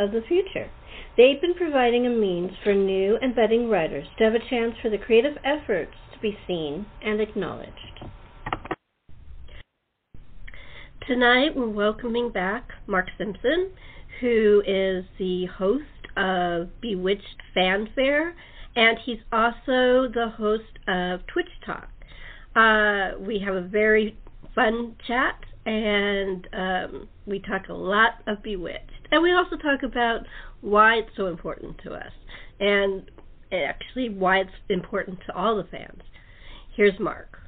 of the future. They've been providing a means for new and budding writers to have a chance for their creative efforts to be seen and acknowledged. Tonight we're welcoming back Mark Simpson, who is the host of Bewitched Fanfare, and he's also the host of Twitch Talk. Uh, we have a very fun chat, and um, we talk a lot of Bewitched. And we also talk about why it's so important to us, and actually why it's important to all the fans. Here's Mark.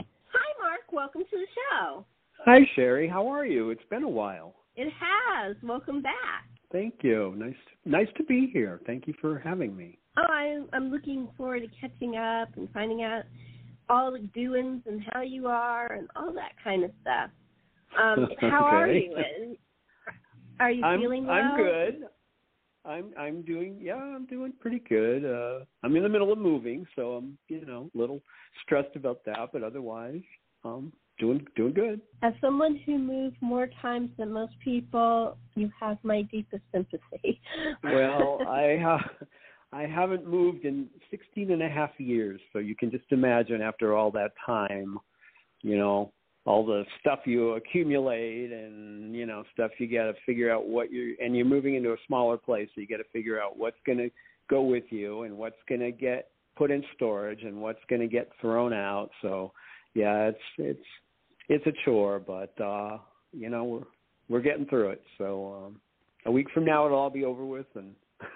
Hi, Mark. Welcome to the show. Hi, Sherri. How are you? It's been a while. It has. Welcome back. Thank you. Nice, nice to be here. Thank you for having me. Oh, I'm, I'm looking forward to catching up and finding out all the doings and how you are and all that kind of stuff. Um, how are Okay. you? Are you I'm, feeling well? I'm good. I'm I'm doing yeah, I'm doing pretty good. Uh I'm in the middle of moving, so I'm, you know, a little stressed about that, but otherwise, um doing doing good. As someone who moved more times than most people, you have my deepest sympathy. Well, I uh, I haven't moved in 16 and a half years, so you can just imagine after all that time, you know, all the stuff you accumulate and you know stuff you got to figure out what you're and you're moving into a smaller place, so you got to figure out what's going to go with you and what's going to get put in storage and what's going to get thrown out. So, yeah, it's it's it's a chore, but uh, you know, we're we're getting through it. So, um a week from now it'll all be over with and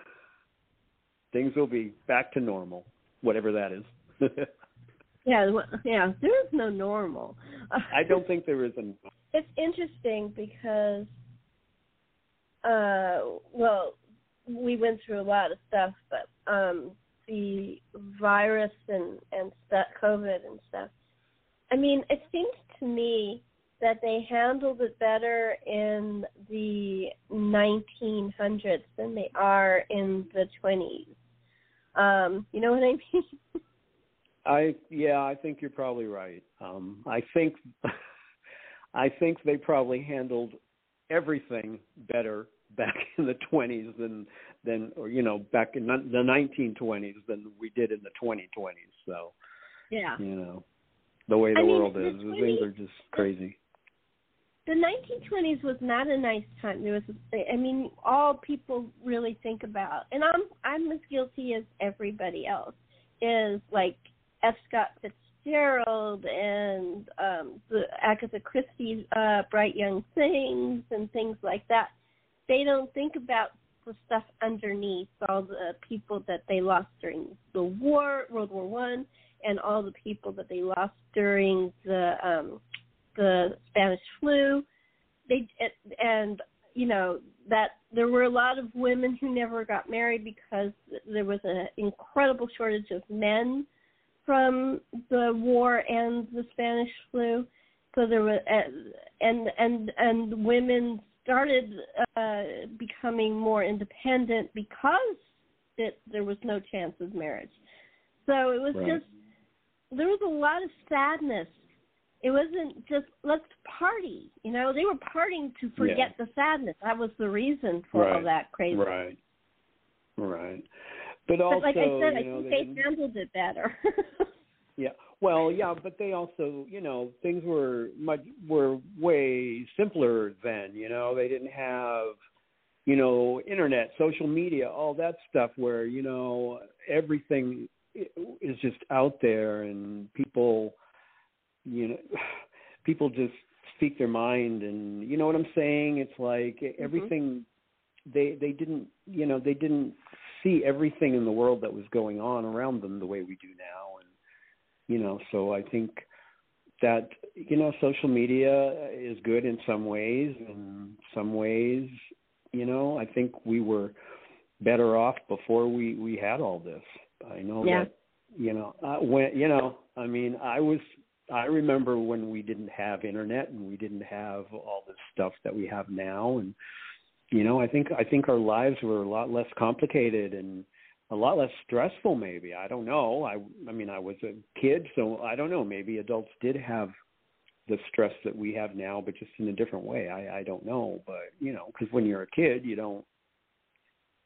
things will be back to normal, whatever that is. yeah, yeah. There is no normal. I don't think there is a it's interesting because uh well we went through a lot of stuff but um the virus and and stuff covid and stuff i mean it seems to me that they handled it better in the 1900s than they are in the 20s um you know what i mean I yeah, I think you're probably right. Um I think I think they probably handled everything better back in the 20s than than or you know back in the 1920s than we did in the 2020s. So, yeah you know, the way the I mean, world the is, things are just crazy. the 1920s was not a nice time. There was, I mean, all people really think about, and I'm I'm as guilty as everybody else, is like F. Scott Fitzgerald and um, the Agatha Christie's uh, Bright Young Things and things like that. They don't think about the stuff underneath, all the people that they lost during the war, World War One, and all the people that they lost during the um, the Spanish flu. They and you know that there were a lot of women who never got married because there was an incredible shortage of men from the war and the Spanish flu. So there was and and and women started uh, becoming more independent because it, there was no chance of marriage. So it was Right. just there was a lot of sadness it wasn't just let's party. You know, they were partying to forget the sadness. That was the reason for all that crazy. Right. Right. But But like I said, I know, think they they handled it better. Yeah. Well, yeah, but they also, you know, things were much were way simpler then, you know. They didn't have you know, internet, social media, all that stuff where, you know, everything is just out there and people you know, people just speak their mind and you know what I'm saying? It's like mm-hmm. everything they they didn't, you know, they didn't see everything in the world that was going on around them the way we do now. And you know so i think that you know social media is good in some ways. And some ways you know i think we were better off before we we had all this. I know yeah. that you know uh, when you know i mean i was i remember when we didn't have internet and we didn't have all this stuff that we have now. And you know i think i think our lives were a lot less complicated and a lot less stressful maybe. I don't know. I i mean i was a kid so i don't know. Maybe adults did have the stress that we have now but just in a different way. I i don't know. But you know because when you're a kid you don't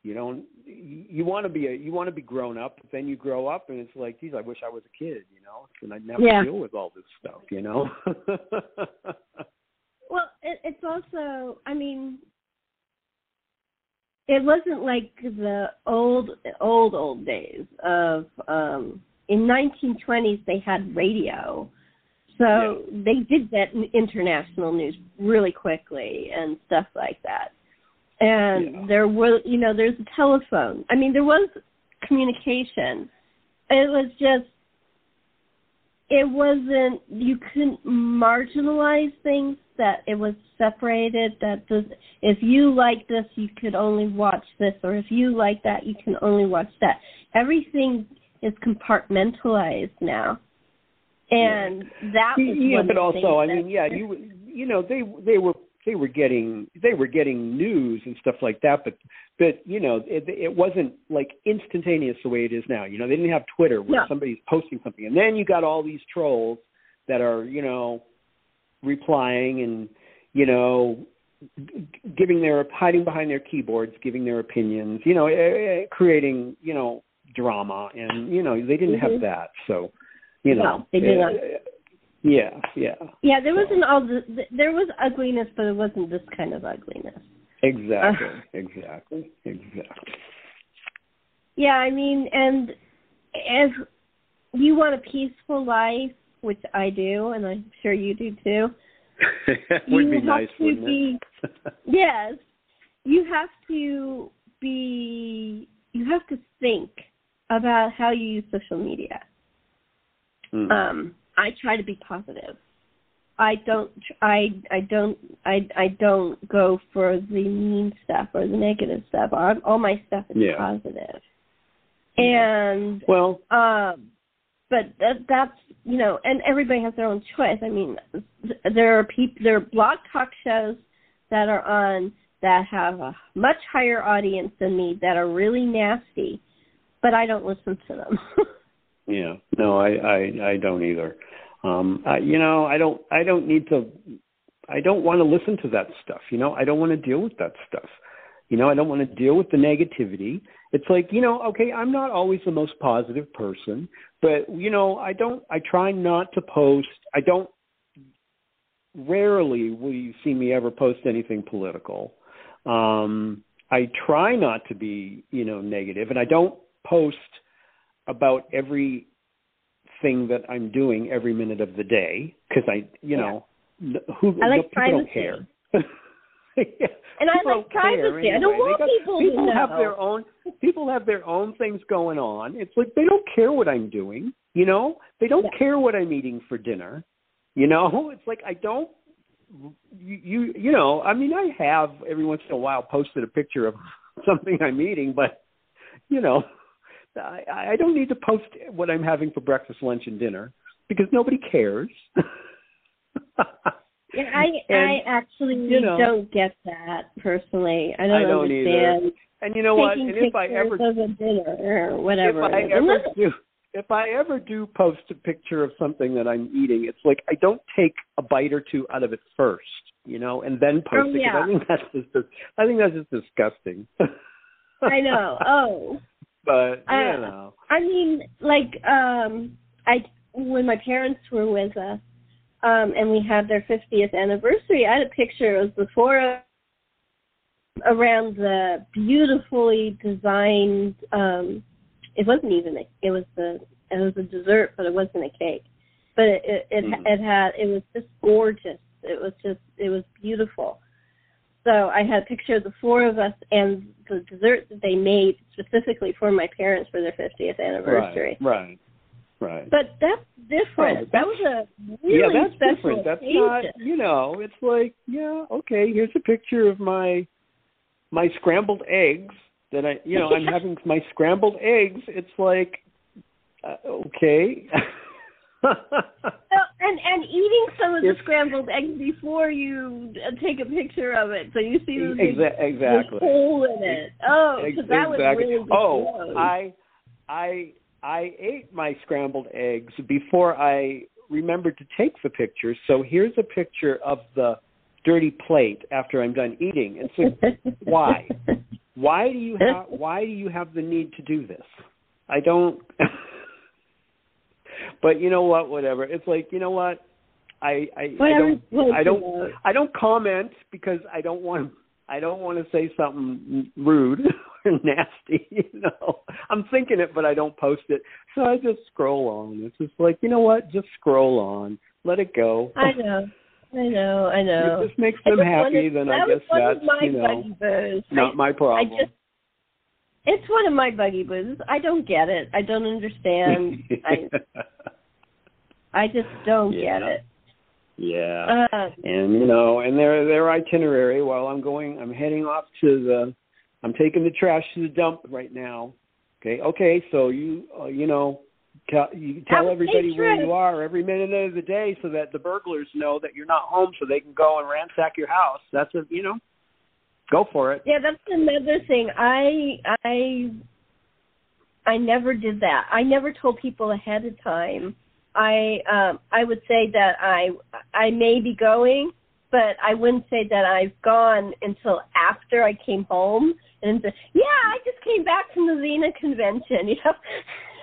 you don't you want to be a you want to be grown up but then you grow up and it's like geez i wish i was a kid you know? And i'd never Yeah. deal with all this stuff you know? Well, it, it's also, I mean, it wasn't like the old, old, old days of, um, in 1920s they had radio. So they did that international news really quickly and stuff like that. And Yeah. there was, you know, there's a telephone. I mean, there was communication. It was just it wasn't you couldn't marginalize things that it was separated that this if you like this you could only watch this or if you like that you can only watch that. Everything is compartmentalized now. And that was yeah, but also, I mean, yeah, you you know they they were they were getting they were getting news and stuff like that, but but you know it, it wasn't like instantaneous the way it is now. You know, they didn't have Twitter where No. somebody's posting something, and then you got all these trolls that are you know replying and you know g- giving their hiding behind their keyboards, giving their opinions, you know, eh, eh, creating you know drama, and you know they didn't Mhm. have that, so you know No, they did not. eh, Yeah, yeah. yeah there wasn't all the there was ugliness but it wasn't this kind of ugliness Exactly, exactly, exactly. Yeah, I mean, and if you want a peaceful life, which I do, and I'm sure you do too, Would you be have nice, to wouldn't be, it? yes, you have to be, you have to think about how you use social media. Mm. Um, I try to be positive. I don't. I. I don't. I. I don't go for the mean stuff or the negative stuff. All, all my stuff is Yeah. positive. And well, um, but that, that's you know, and everybody has their own choice. I mean, there are people, there are blog talk shows that are on that have a much higher audience than me that are really nasty, but I don't listen to them. yeah. No, I, I, I don't either. Um, I, you know, I don't, I don't need to. I don't want to listen to that stuff. You know, I don't want to deal with that stuff. You know, I don't want to deal with the negativity. It's like, you know, okay, I'm not always the most positive person, but you know, I don't I try not to post. I don't rarely will you see me ever post anything political. Um I try not to be, you know, negative and I don't post about every thing that I'm doing every minute of the day because I, you know, n- who I like people don't care. Yeah, And I people like privacy. I don't want got- people to people have their own people have their own things going on. It's like they don't care what I'm doing, you know? They don't Yeah. care what I'm eating for dinner. You know? It's like I don't you, you you know, I mean I have every once in a while posted a picture of something I'm eating, but you know, I I don't need to post what I'm having for breakfast, lunch and dinner because nobody cares. Yeah, I And, I actually you know- don't get that personally. I don't, I don't either. understand and you know what? And if I ever of a dinner or whatever. if I ever do if I ever do post a picture of something that I'm eating, it's like I don't take a bite or two out of it first, you know, and then oh, post Oh, it. yeah. I think that's just I think that's just disgusting. I know. Oh, but you I- know, I mean, like um, I when my parents were with us, um, and we had their 50th anniversary. I had a picture. It was before around the beautifully designed. Um, it wasn't even. A, it was the. It was a dessert, but it wasn't a cake. But it it, it, Mhm. it had. It was just gorgeous. It was just. It was beautiful. So I had a picture of the four of us and the dessert that they made specifically for my parents for their 50th anniversary. right, right, right. But that's different. Oh, that was a really yeah, that's different. That's occasion. not, you know, it's like, yeah, okay, here's a picture of my my scrambled eggs that I, you know, I'm having my scrambled eggs. It's like, uh, okay. So, and and eating some of the scrambled eggs before you take a picture of it, so you see the Exa- exactly. hole in it. Oh, because that was exactly. really Oh, gross. I, I, I ate my scrambled eggs before I remembered to take the picture. So here's a picture of the dirty plate after I'm done eating. And so, why? why do you have? Why do you have the need to do this? I don't. but you know what? Whatever. It's like you know what? I I, I don't I don't. I don't comment because I don't want I don't want to say something rude or nasty. You know, I'm thinking it, but I don't post it. So I just scroll on. It's just like you know what? Just scroll on. Let it go. I know, I know, I know. If this makes them happy, then that I guess that's you know bugbears. not I, my I problem. just, it's one of my bugbears. I don't get it. I don't understand. I, I just don't Yeah. get it. yeah. Uh, and you know, and their their itinerary while I'm going, I'm heading off to the, I'm taking the trash to the dump right now. Okay, okay, so you uh, you know, tell you tell everybody where you are every minute of the day, so that the burglars know that you're not home, so they can go and ransack your house. That's a you know, go for it. yeah, that's another thing. I I I never did that. I never told people ahead of time. I um I would say that I I may be going, but I wouldn't say that I've gone until after I came home and say, yeah, I just came back from the Xena convention, you know.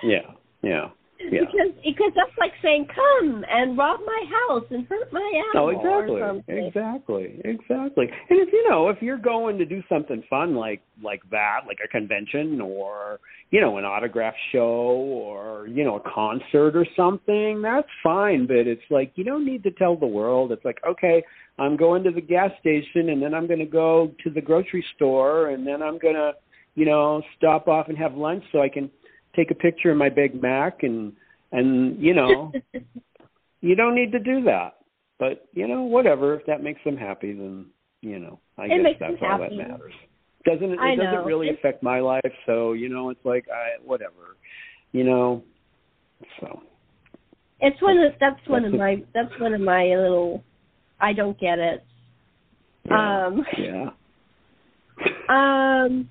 Yeah, yeah, yeah. Because because that's like saying come and rob my house and hurt my No, animal or exactly, exactly, exactly. And if you know, if you're going to do something fun like like that, like a convention or you know an autograph show or you know a concert or something, that's fine. But it's like you don't need to tell the world. It's like okay, I'm going to the gas station and then I'm going to go to the grocery store and then I'm going to you know stop off and have lunch so I can take a picture of my Big Mac and and you know you don't need to do that. But you know, whatever. If that makes them happy, then you know, I It guess that's all happy. that matters. Doesn't it? It doesn't really It's- affect my life, so you know, it's like I whatever. You know, so It's one of that's one of my that's one of my little I don't get it. yeah, Um yeah. um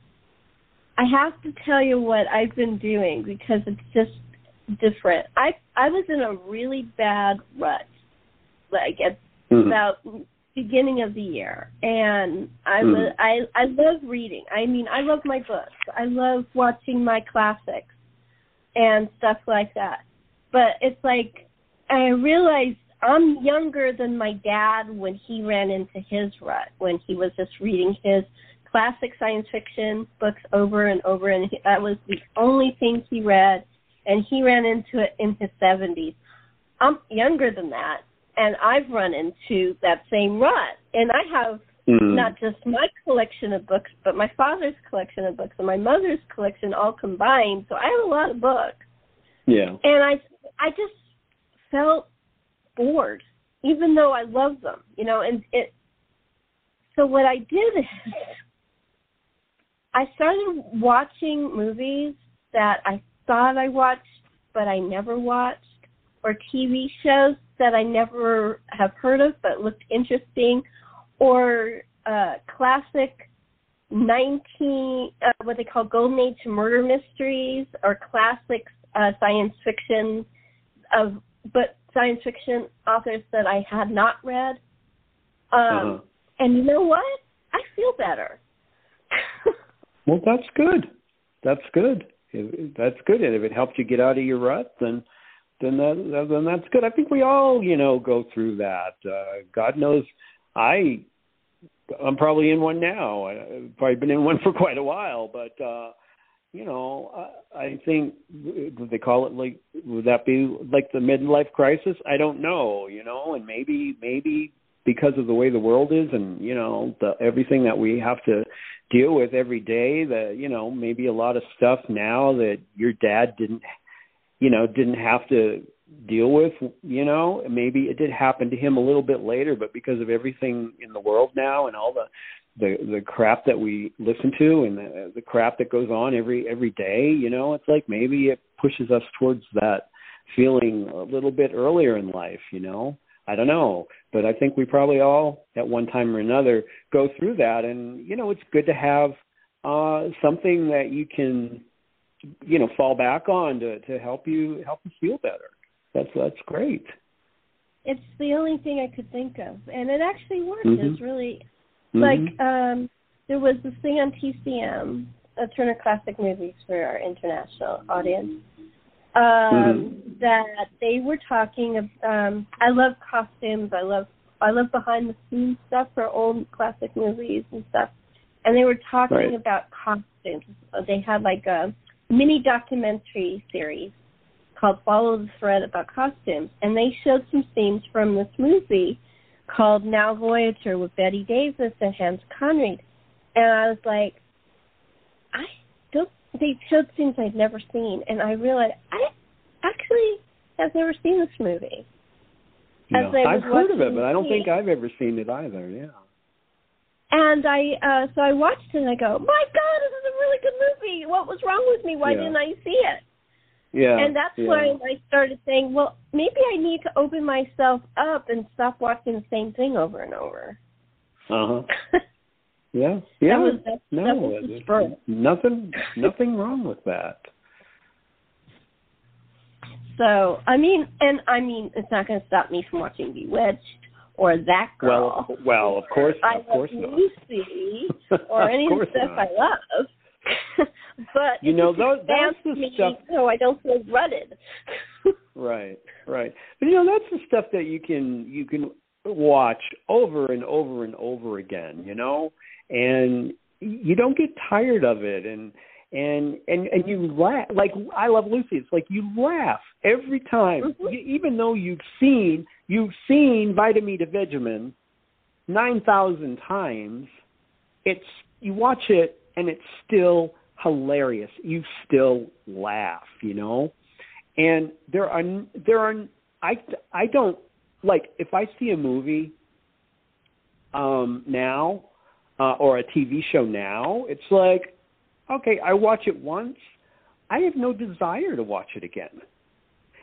I have to tell you what I've been doing because it's just different. I I was in a really bad rut like at Mhm. about beginning of the year and I Mhm. was I I love reading. I mean, I love my books. I love watching my classics and stuff like that. But it's like I realized I'm younger than my dad when he ran into his rut when he was just reading his classic science fiction books over and over and he, that was the only thing he read and he ran into it in his 70s. I'm younger than that and I've run into that same rut and I have Mhm. not just my collection of books, but my father's collection of books and my mother's collection all combined. So I have a lot of books, yeah. and I I just felt bored, even though I love them, you know. And it so what I did is I started watching movies that I thought I watched, but I never watched, or TV shows that I never have heard of but looked interesting, or uh, classic 19 uh, what they call golden age murder mysteries or classic uh, science fiction of but science fiction authors that I had not read. Um, Uh-huh. And you know what? I feel better. Well, that's good. That's good. That's good. And if it helped you get out of your rut, then then that then that's good. I think we all, you know, go through that. Uh, God knows, I I'm probably in one now. I've probably been in one for quite a while, but uh, you know, I, I think would they call it like would that be like the midlife crisis? I don't know. You know, and maybe maybe because of the way the world is and you know the everything that we have to deal with every day that you know maybe a lot of stuff now that your dad didn't you know, didn't have to deal with, you know, maybe it did happen to him a little bit later, but because of everything in the world now and all the the the crap that we listen to and the, the crap that goes on every every day, you know, it's like maybe it pushes us towards that feeling a little bit earlier in life, you know. I don't know, but I think we probably all at one time or another go through that and you know, it's good to have uh something that you can you know fall back on to to help you help you feel better. That's that's great. It's the only thing I could think of, and it actually works. Mhm. It's really Mhm. like um there was this thing on TCM, uh, Turner Classic Movies for our international audience. Um, Mhm. that they were talking of um I love costumes, I love I love behind the scenes stuff for old classic movies and stuff. And they were talking Right. about costumes. Uh, They had like a mini documentary series called Follow the Thread about costumes and they showed some scenes from this movie called Now Voyager with Bette Davis and Hans Conried. And I was like, I don't. They showed scenes I'd never seen, and I realized I actually have never seen this movie. I I've heard of it, but I don't think I've ever seen it either. Yeah. And I, uh so I watched it, and I go, my God, this is a really good movie. What was wrong with me? Why Yeah. didn't I see it? Yeah. and that's yeah. when I started saying, well, maybe I need to open myself up and stop watching the same thing over and over. Uh huh. Yeah. Yeah. That was that, no, that was nothing. Nothing wrong with that. So I mean, and I mean, it's not going to stop me from watching Bewitched or that girl. Well, well, of course, I of course not. Lucy or any of the stuff not. I love. but You know, those- that's the me stuff- so I don't feel rutted. Right, right. But you know, that's the stuff that you can you can watch over and over and over again. You know, and you don't get tired of it, and and and and you laugh. Like I love Lucy. It's like you laugh every time, Mhm. you, even though you've seen you've seen Vitameatavegamin nine thousand times. It's you watch it and it's still hilarious. You still laugh. You know and there are there are I I don't like if I see a movie um now uh or a TV show now it's like okay I watch it once I have no desire to watch it again.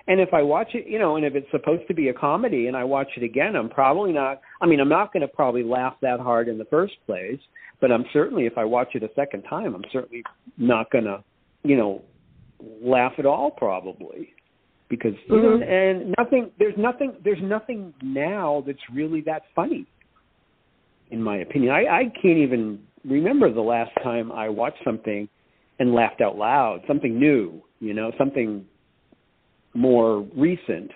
And if I watch it you know and if it's supposed to be a comedy and I watch it again I'm probably not I mean I'm not going to probably laugh that hard in the first place but I'm certainly if I watch it a second time I'm certainly not going to you know laugh at all probably. Because Mhm. and nothing there's nothing there's nothing now that's really that funny in my opinion i i can't even remember the last time i watched something and laughed out loud something new you know something more recent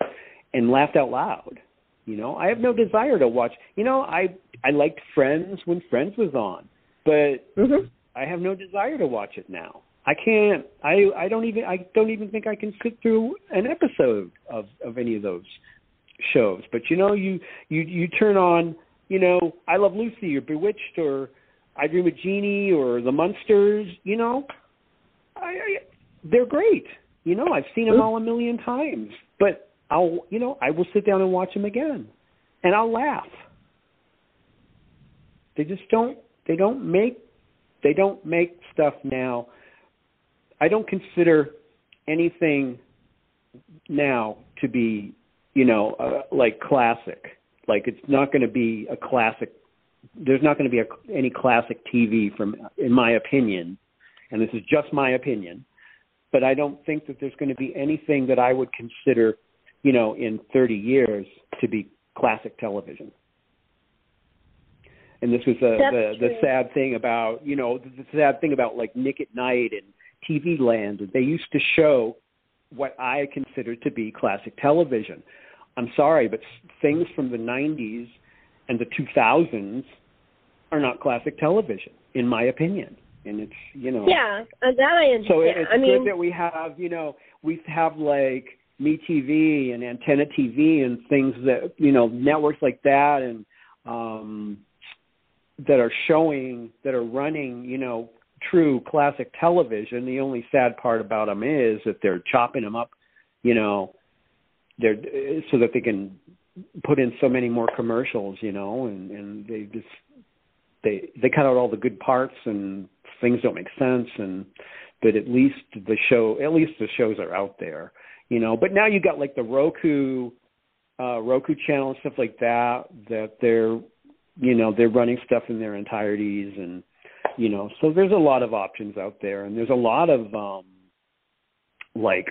and laughed out loud you know i have no desire to watch you know i i liked friends when friends was on but mm-hmm. I have no desire to watch it now. I can't. I I don't even. I don't even think I can sit through an episode of of any of those shows. But you know, you you you turn on. You know, I Love Lucy or Bewitched or I Dream of Jeannie or The Munsters. You know, I, I they're great. You know, I've seen them all a million times. But I'll you know I will sit down and watch them again, and I'll laugh. They just don't. They don't make they don't make stuff now. I don't consider anything now to be, you know, uh, like classic. Like it's not going to be a classic. There's not going to be a, any classic TV from, in my opinion, and this is just my opinion. But I don't think that there's going to be anything that I would consider, you know, in 30 years to be classic television and this was the the, the sad thing about you know the, the sad thing about like Nick at Nite and TV Land. That they used to show what I consider to be classic television. I'm sorry, but s- things from the 90s and the 2000s are not classic television, in my opinion. And it's you know Yeah, uh, that I understand. so it- it's I mean, good that we have, you know, we have like Me TV and Antenna TV and things that, you know, networks like that and um that are showing that are running, you know, true classic television. The only sad part about them is that they're chopping them up you know, they're so that they can put in so many more commercials, you know, and and they just they they cut out all the good parts and things don't make sense and but at least the show at least the shows are out there you know. But now you got like the roku uh roku channel and stuff like that that they're you know they're running stuff in their entireties and you know. So there's a lot of options out there and there's a lot of um like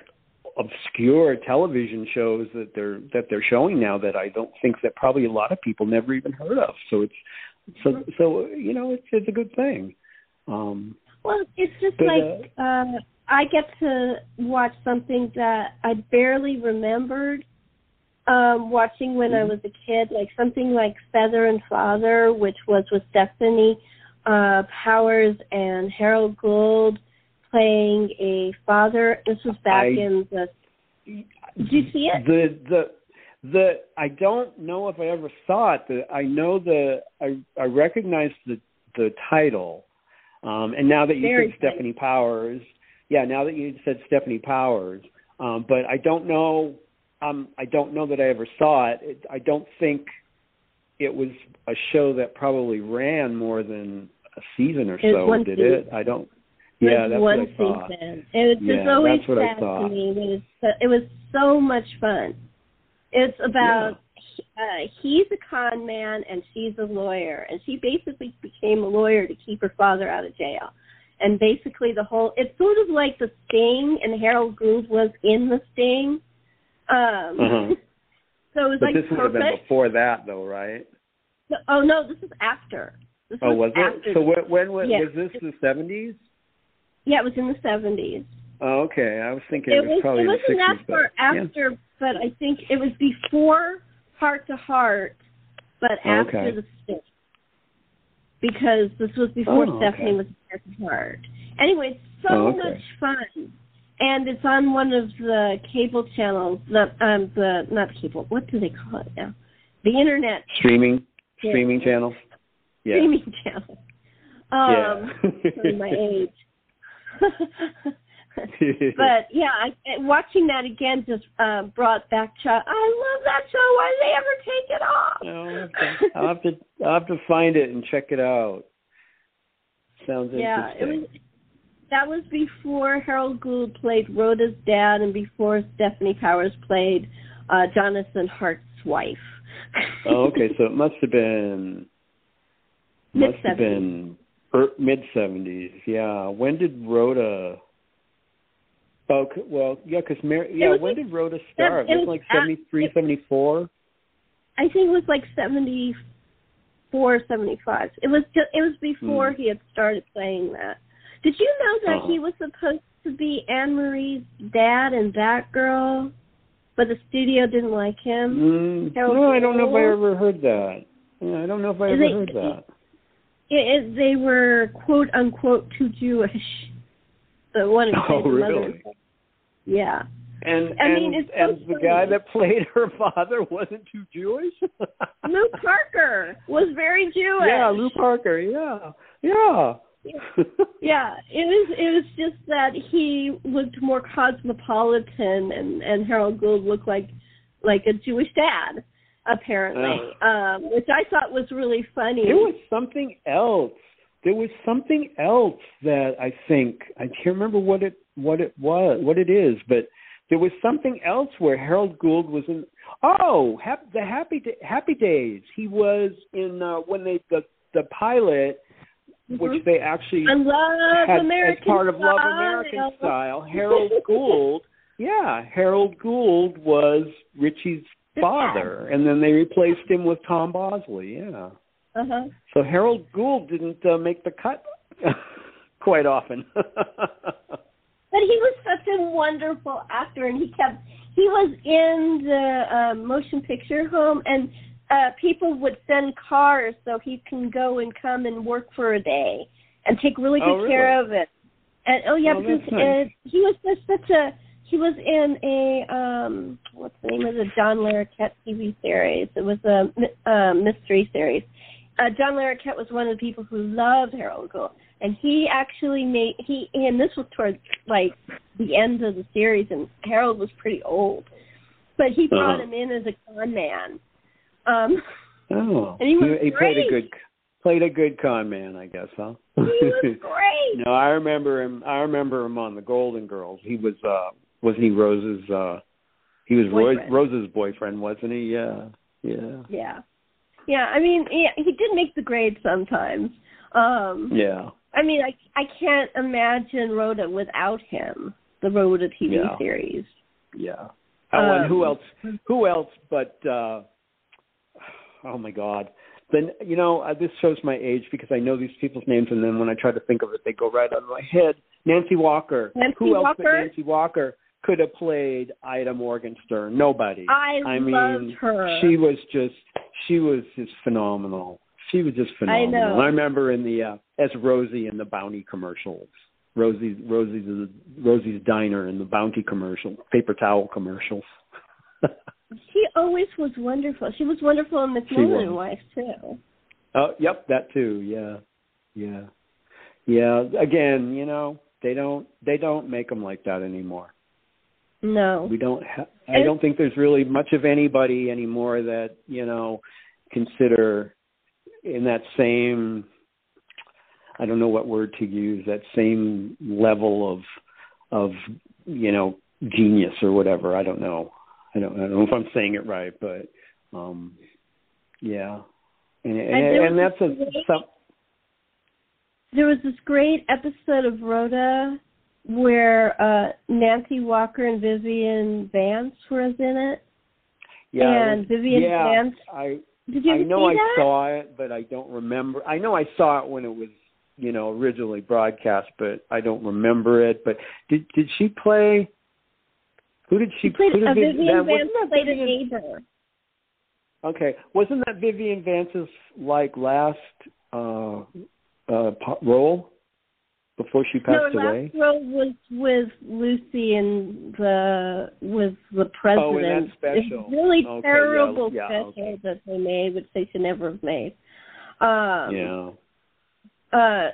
obscure television shows that they're that they're showing now that I don't think that probably a lot of people never even heard of. So it's so so you know it's it's a good thing. Um well, it's just but, like uh, I get to watch something that I barely remembered um watching when I Mhm. was a kid, like something like Feather and Father, which was with Stefanie uh Powers and Harold Gould playing a father. This was back I- in the Did you see it? the the the I don't know if I ever saw it. The, I know the I I recognize the the title, um, and now that you Very said Stefanie Powers, yeah, now that you said Stefanie Powers, um, but I don't know. Um, I don't know that I ever saw it. it. I don't think it was a show that probably ran more than a season or so. Did season. it? I don't. Yeah, was that's one what I thought. season. It was just Yeah, always what I sad to me. Was so, it was so much fun. It's about uh, he's a con man and she's a lawyer, and she basically became a lawyer to keep her father out of jail. And basically, the whole it's sort of like the Sting, and Harold Gould was in the Sting. Um, Uh-huh. so it was But like this would have been before that, though, right? No- Oh no, this is after. This Oh, was after it? So the- when, when was, Yeah. was this? The seventies? Yeah, it was in the seventies. Oh, okay. I was thinking It it was, was probably it the wasn't sixties. that far after, but I think it was before Hart to Hart, but after Okay. the Sting. Because this was before Oh, Stefanie okay. was Hart to Hart. Anyway, it's so Oh, okay. much fun. And it's on one of the cable channels, not um the not cable. What do they call it now? The internet Streaming, Yeah. streaming channel. Yeah. streaming channel. Um, yeah. my age. but yeah, I, watching that again just uh, brought back. Ch- I love that show. Why did they ever take it off? I'll have, to, I'll have to I'll have to find it and check it out. Sounds yeah, it interesting. was. That was before Harold Gould played Rhoda's dad, and before Stefanie Powers played uh Jonathan Hart's wife. oh, okay. So it must have been must have been mid seventies. Yeah. When did Rhoda? Oh, c- well, yeah, because Mary. Yeah, when like- did Rhoda start? it was was like seventy three, it- seventy four. I think it was like seventy four, seventy five. It was just, it was before Hmm. he had started playing that. Did you know that Uh-huh. he was supposed to be Ann Marie's dad and That Girl, but the studio didn't like him? Mm, no, I don't know if I ever heard that. Yeah, I don't know if I ever it- heard that. It, they were quote unquote too Jewish. The one Oh, played the mother. really? Yeah. And I and mean, it's so and the guy that played her father wasn't too Jewish. Lew Parker was very Jewish. Yeah, Lew Parker. Yeah, yeah. Yeah, it was it was just that he looked more cosmopolitan and and Harold Gould looked like like a Jewish dad apparently. Um which I thought was really funny. There was something else. There was something else that I think I can't remember what it what it was what it is, but there was something else where Harold Gould was in. Oh, hap, the Happy Da- Happy Days. He was in uh, when they the the pilot, which Mhm. they actually I love had American as part of Love. American Style. Harold Gould, yeah, Harold Gould was Richie's father, and then they replaced him with Tom Bosley. Yeah, Uh-huh. so Harold Gould didn't uh, make the cut quite often. But he was such a wonderful actor, and he kept. He was in the um, motion picture home, and uh people would send cars so he can go and come and work for a day and take really good Oh, care of it. And oh yeah, Oh, because nice. uh, he was just such a. He was in a um what's the name of the John Larroquette TV series? It was a uh, mystery series. uh, John Larroquette was one of the people who loved Harold Gould, and he actually made he and this was towards like the end of the series, and Harold was pretty old, but he brought Uh-huh. him in as a con man. Um, Oh, And he was he played a good played a good con man, I guess, huh? he was great. no, I remember him. I remember him on the Golden Girls. He was uh wasn't he Rose's? uh He was Roy, Rose's boyfriend, wasn't he? Yeah, yeah, Yeah, yeah. I mean, yeah, he did make the grade sometimes. Um, yeah. I mean, I I can't imagine Rhoda without him. The Rhoda TV Yeah. series. Yeah. Oh, and who Um, else? Who else? But uh oh my God. Then you know uh, this shows my age because I know these people's names, and then when I try to think of it, they go right out of my head. Nancy Walker. Nancy who else but Walker? Nancy Walker could have played Ida Morgenstern? Nobody. I, I mean, loved her. she was just she was just phenomenal. She was just phenomenal. I know. I remember in the uh, as Rosie in the Bounty commercials. Rosie's Rosie's Rosie's diner in the Bounty commercial, paper towel commercials. She always was wonderful. She was wonderful in McMillan and Wife too. oh, yep, that too. Yeah, yeah, yeah. Again, you know, they don't they don't make them like that anymore. No. We don't. Ha- I don't think there's really much of anybody anymore that you know consider in that same. I don't know what word to use. That same level of of you know genius or whatever. I don't know. I don't, I don't know if I'm saying it right, but um yeah. And and, And that's a some, There was this great episode of Rhoda where uh Nancy Walker and Vivian Vance was in it. yeah. and Vivian yeah, Vance. I Did you I know I that? saw it, but I don't remember. I know I saw it when it was, you know, originally broadcast, but I don't remember it. But did did she play? Who did she, She played who did uh, Viv- Vivian that- Vance played a neighbor. Okay, wasn't that Vivian Vance's like last uh uh role before she No, passed her away? last role was with Lucy and the with the president. Oh, in that special. It's really Okay, yeah, terrible yeah, special okay. that they made, which they should never have made. Um, yeah. uh,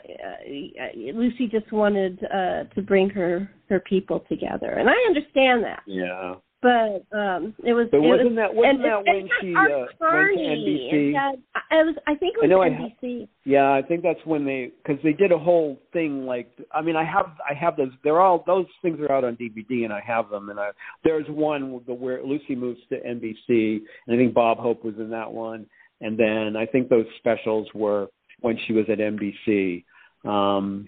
Lucy just wanted uh, to bring her her people together, and I understand that. Yeah. But um, it was. But wasn't was, that wasn't that when she Art uh, went to Carney. NBC? I was. I think it I was know I NBC. Yeah, I think that's when they because they did a whole thing like I mean I have I have those they're all those things are out on DVD and I have them and I there's one where Lucy moves to NBC and I think Bob Hope was in that one and then I think those specials were when she was at NBC. Um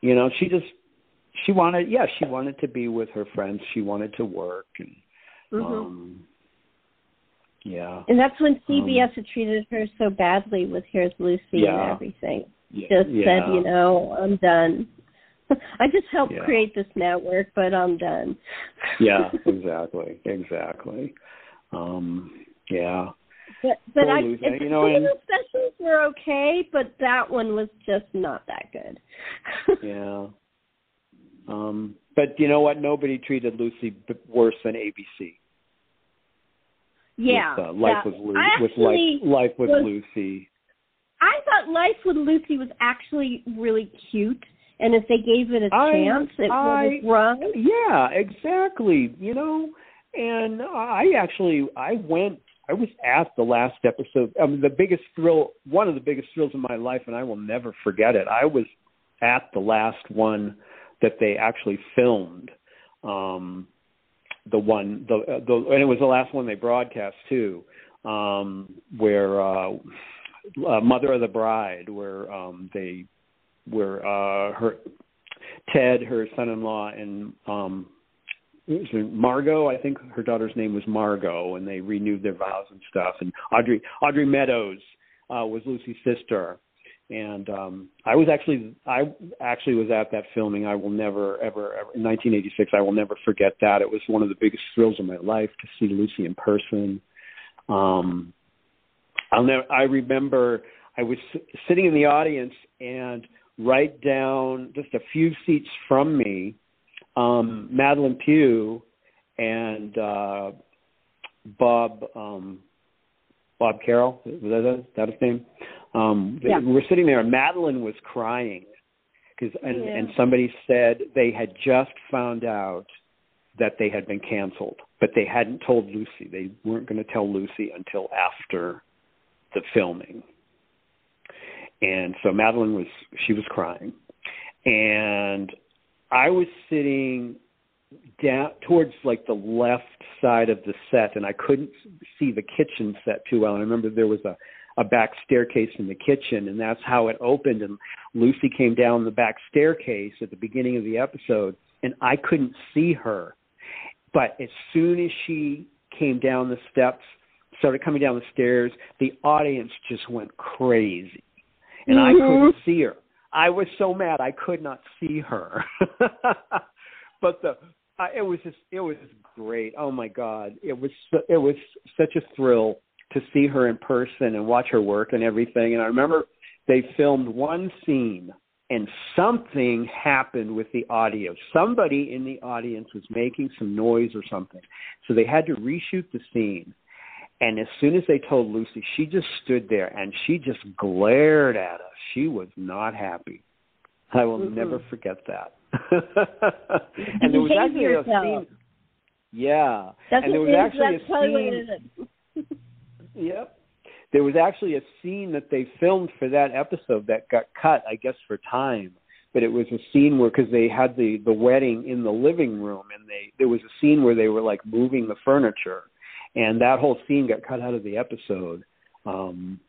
you know, she just she wanted yeah, she wanted to be with her friends, she wanted to work and hmm um yeah. and that's when CBS had treated her so badly with Here's Lucy and everything. Yeah. Just yeah. said, you know, I'm done. I just helped Yeah. create this network, but I'm done. yeah, exactly, exactly. Um, yeah, But but Poor I Lucy. You know, and- the specials were okay, but that one was just not that good. yeah. Um, but you know what? Nobody treated Lucy worse than ABC. Yeah. with, uh, life yeah. with Lu- with life, life with was- Lucy. I thought Life with Lucy was actually really cute, and if they gave it a I- chance, it I- would run. Yeah, exactly. You know, and I actually I went. I was at the last episode. I mean, the biggest thrill, one of the biggest thrills of my life, and I will never forget it. I was at the last one that they actually filmed. Um, the one, the, the, and it was the last one they broadcast too, um, where uh, uh, Mother of the Bride, where um, they, where uh, her Ted, her son-in-law, and um, Margot. I think her daughter's name was Margot, and they renewed their vows and stuff. And Audrey Audrey Meadows uh, was Lucy's sister, and um, I was actually I actually was at that filming. I will never ever, ever in 1986. I will never forget that. It was one of the biggest thrills of my life to see Lucy in person. Um, I'll never. I remember I was sitting in the audience and right down just a few seats from me, um, Madelyn Pugh and uh, Bob um, Bob Carroll. Was that, that his name? Um, yeah. We were sitting there, and Madelyn was crying because, and, Yeah. and somebody said they had just found out that they had been canceled, but they hadn't told Lucy. They weren't going to tell Lucy until after the filming. And so Madelyn was she was crying, and I was sitting down towards like the left side of the set, and I couldn't see the kitchen set too well. And I remember there was a a back staircase in the kitchen, and that's how it opened. And Lucy came down the back staircase at the beginning of the episode, and I couldn't see her. But as soon as she came down the steps, started coming down the stairs, the audience just went crazy, and I mm-hmm. couldn't see her. I was so mad I could not see her. but the I, it was just it was great. Oh my god, it was it was such a thrill to see her in person and watch her work and everything. And I remember they filmed one scene and something happened with the audio. Somebody in the audience was making some noise or something. So they had to reshoot the scene. And as soon as they told Lucy, she just stood there and she just glared at us. She was not happy. I will Mhm. never forget that. and there was actually a yourself. scene. Yeah. That's and there was actually a scene. Yep. There was actually a scene that they filmed for that episode that got cut, I guess, for time. But it was a scene where because they had the the wedding in the living room, and they there was a scene where they were like moving the furniture, and that whole scene got cut out of the episode. Um,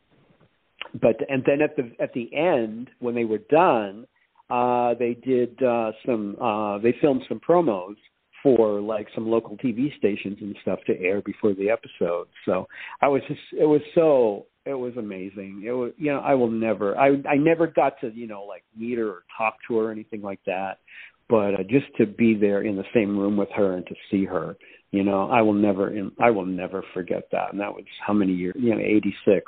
but and then at the at the end when they were done, uh, they did uh, some uh, they filmed some promos for like some local TV stations and stuff to air before the episode. So I was just it was so it was amazing. It was you know I will never I I never got to you know like meet her or talk to her or anything like that. But uh, just to be there in the same room with her and to see her, you know, I will never I will never forget that. And that was how many years? You know, 86.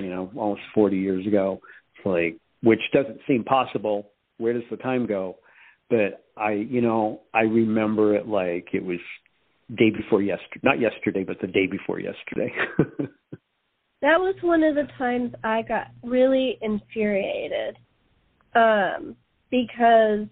You know, almost 40 years ago. It's like which doesn't seem possible. Where does the time go? But I, you know, I remember it like it was day before yesterday, not yesterday, but the day before yesterday. that was one of the times I got really infuriated um, because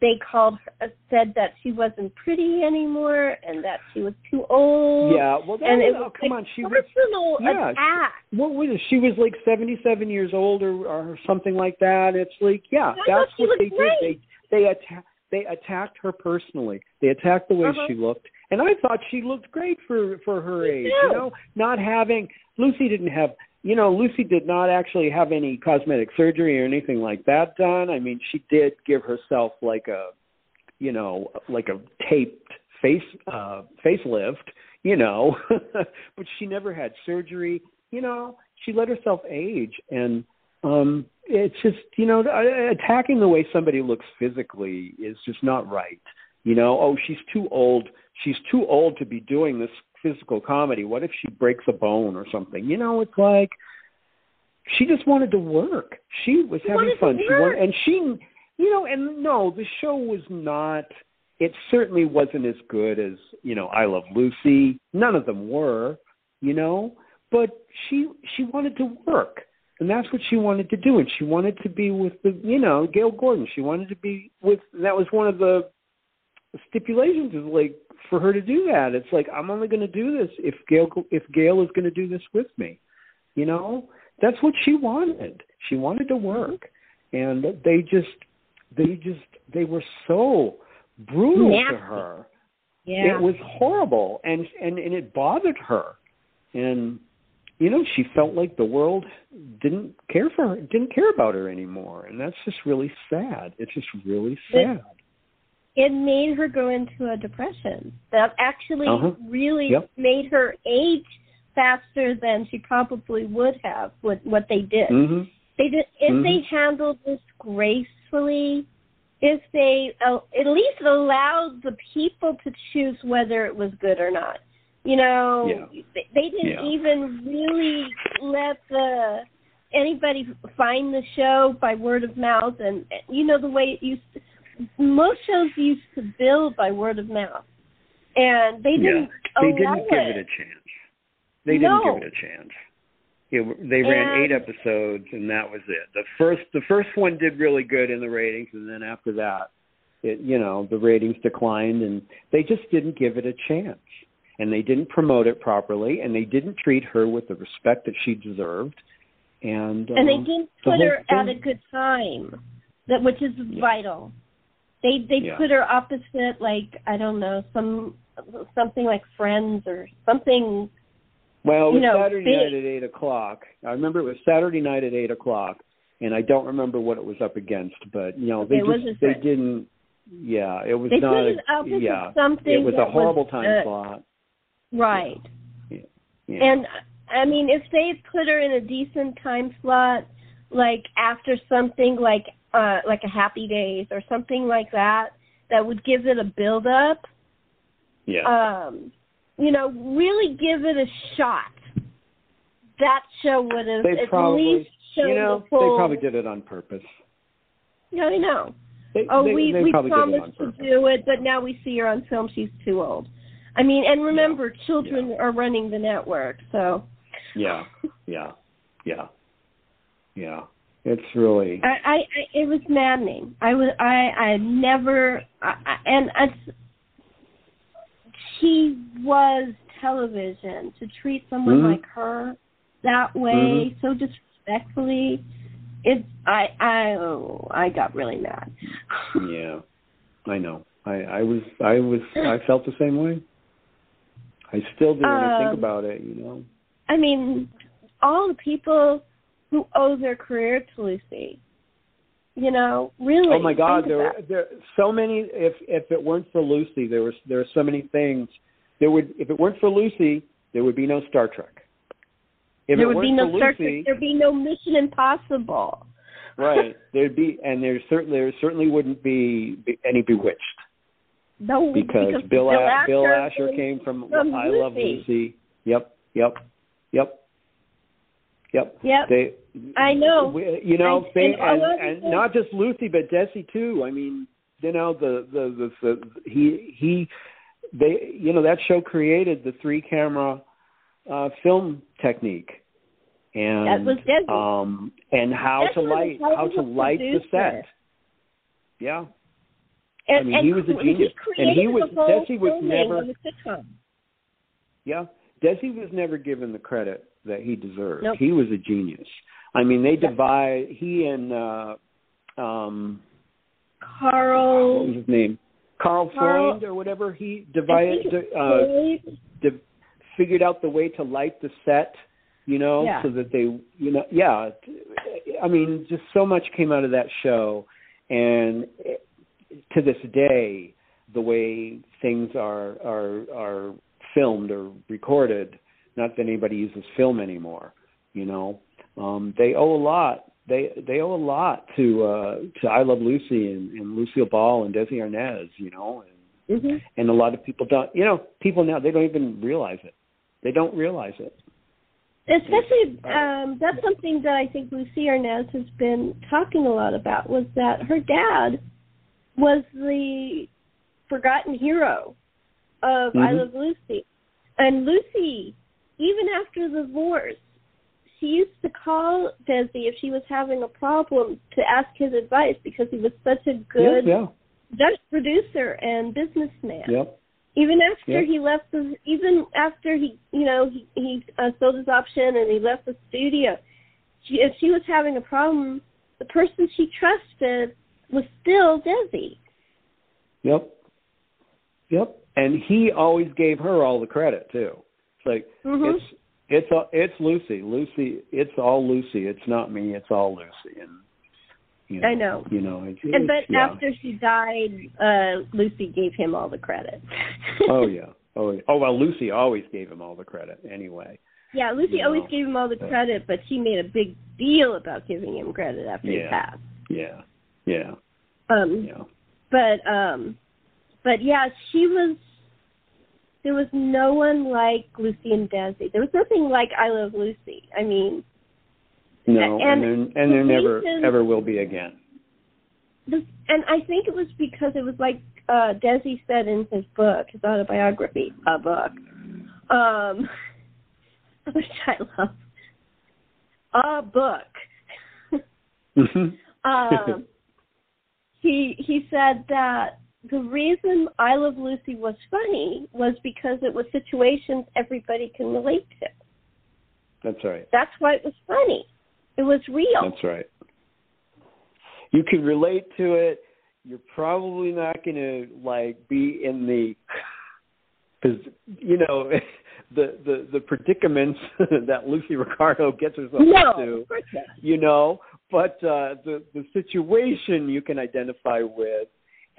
they called her, said that she wasn't pretty anymore and that she was too old. yeah, well, and was, it oh, was come like on, she was personal yeah, attack. what was it? She was like seventy-seven years old or, or something like that. It's like, yeah, I that's what was they great. did. They attacked they attacked her personally. They attacked the way Uh-huh. she looked, and I thought she looked great for for her age. too. You know, not having Lucy didn't have. You know, Lucy did not actually have any cosmetic surgery or anything like that done. I mean, she did give herself like a, you know, like a taped face uh facelift, you know, but she never had surgery. You know, she let herself age and um it's just you know attacking the way somebody looks physically is just not right. You know oh she's too old. She's too old to be doing this physical comedy. What if she breaks a bone or something? You know it's like she just wanted to work. She was She having fun. She wanted and she you know and no the show was not it certainly wasn't as good as you know i love lucy. None of them were you know but she she wanted to work and that's what she wanted to do and she wanted to be with the you know Gale Gordon. She wanted to be with that was one of the stipulations is like for her to do that. It's like i'm only going to do this if Gale if gail is going to do this with me you know? That's what she wanted. She wanted to work. And they just they just they were so brutal to her. Yeah. it was horrible and and and it bothered her. And you know she felt like the world didn't care for her didn't care about her anymore and that's just really sad it's just really sad it made her go into a depression. That actually Uh-huh. really Yep. made her age faster than she probably would have with what they did. mhm They did if Mhm. they handled this gracefully, if they uh, at least allowed the people to choose whether it was good or not. You know, Yeah. they, they didn't Yeah. even really let the anybody find the show by word of mouth and you know the way it used to, most shows used to build by word of mouth and they didn't they allow didn't give it a chance they didn't give it a chance. It, they ran And- eight episodes, and that was it. The first the first one did really good in the ratings, and then after that, it you know the ratings declined, and they just didn't give it a chance, and they didn't promote it properly, and they didn't treat her with the respect that she deserved, and and they um, didn't put whole her at a good time, that which is Yeah. vital. They they Yeah. put her opposite like I don't know some something like Friends or something. Well, it was know, Saturday big. night at eight o'clock. I remember it was Saturday night at eight o'clock, and I don't remember what it was up against, but you know Okay, they was just they didn't. Yeah, it was They not. a- yeah, something. it was a horrible time uh, slot. Right. Yeah. And I mean, if they put her in a decent time slot, like after something like uh like a Happy Days or something like that, that would give it a build up. yeah, Um, you know, really give it a shot. That show would have They at probably- least shown you know, the full. they probably did it on purpose. No, I know. They, Oh, they, we they we probably did it on promised to do it, but now we see her on film. She's too old. I mean, and remember, children are running the network, so Yeah, yeah, yeah, yeah. It's really I, I, I it was maddening. I was I I never I, I, and it's she was television to treat someone Mhm. like her that way Mhm. so disrespectfully. It's I I oh, I got really mad. yeah. I know. I I was I was I felt the same way. I still do when I think Um, about it. You know. I mean, all the people who owe their career to Lucy. You know, really. Oh my God, there were there so many. If if it weren't for Lucy, there was there are so many things. There would if it weren't for Lucy, there would be no Star Trek. If there would be no Star Lucy, Trek. There'd be no Mission Impossible. right? There'd be and there certainly there certainly wouldn't be, be any Bewitched No, because, Bill Bill A- Bill Asher Asher came from, from I Love Lucy. Lucy. Yep, yep, yep, yep. Yep. They, I know. we- you know, And- they, and and, and not just Lucy, but Desi too. I mean, you know, the the the, the he he they you know that show created the three camera uh film technique and That was Desi. um and how to light how to light the set yeah And, I mean, and he was a genius. He And he was- Desi was never- of the sitcom. Yeah, Desi was never given the credit that he deserved. Nope. He was a genius. I mean, they divide. He and uh, um, what Karl. was his name? Karl, Karl- Freund or whatever. He I divided, uh, di- figured out the way to light the set. You know, Yeah. so that they, you know, yeah. I mean, just so much came out of that show, and to this day, the way things are are are filmed or recorded. Not that anybody uses film anymore. You know, um, they owe a lot. They they owe a lot to uh, to I Love Lucy and, and Lucille Ball and Desi Arnaz. You know, and Mhm. and a lot of people don't. You know, people now they don't even realize it. They don't realize it. Especially, um, that's something that I think Lucy Arnaz has been talking a lot about. Was that her dad was the forgotten hero of I Mhm. Love Lucy, and Lucy, even after the divorce, she used to call Desi if she was having a problem to ask his advice because he was such a good Yeah, Dutch producer and businessman. yep. Even after Yep. he left the, even after he, you know, he he uh, sold his option and he left the studio. She, if she was having a problem, the person she trusted was still Desi. Yep. Yep. And he always gave her all the credit too. It's like Mhm. it's it's all- it's Lucy. Lucy. It's all Lucy. It's not me. It's all Lucy. And you know, I know. You know. It's, And it's- but yeah. after she died, uh Lucy gave him all the credit. oh yeah. Oh yeah. Oh well, Lucy always gave him all the credit anyway. yeah, Lucy You always know. gave him all the credit, but she made a big deal about giving him credit after he passed. Yeah. Yeah. Um Yeah. but um but yeah she was there was no one like lucy and desi there was nothing like i love lucy i mean No, And and, there and there never reason- ever will be again. this and i think it was because it was like uh desi said in his book his autobiography a book um which I love, a book. Mm-hmm. um, he he said that the reason I Love Lucy was funny was because it was situations everybody can relate to. That's right. That's why it was funny. It was real. That's right. You can relate to it. You're probably not going to like be in the because you know the the the predicaments that Lucy Ricardo gets herself no, into. of course not. You know, but uh, the the situation you can identify with,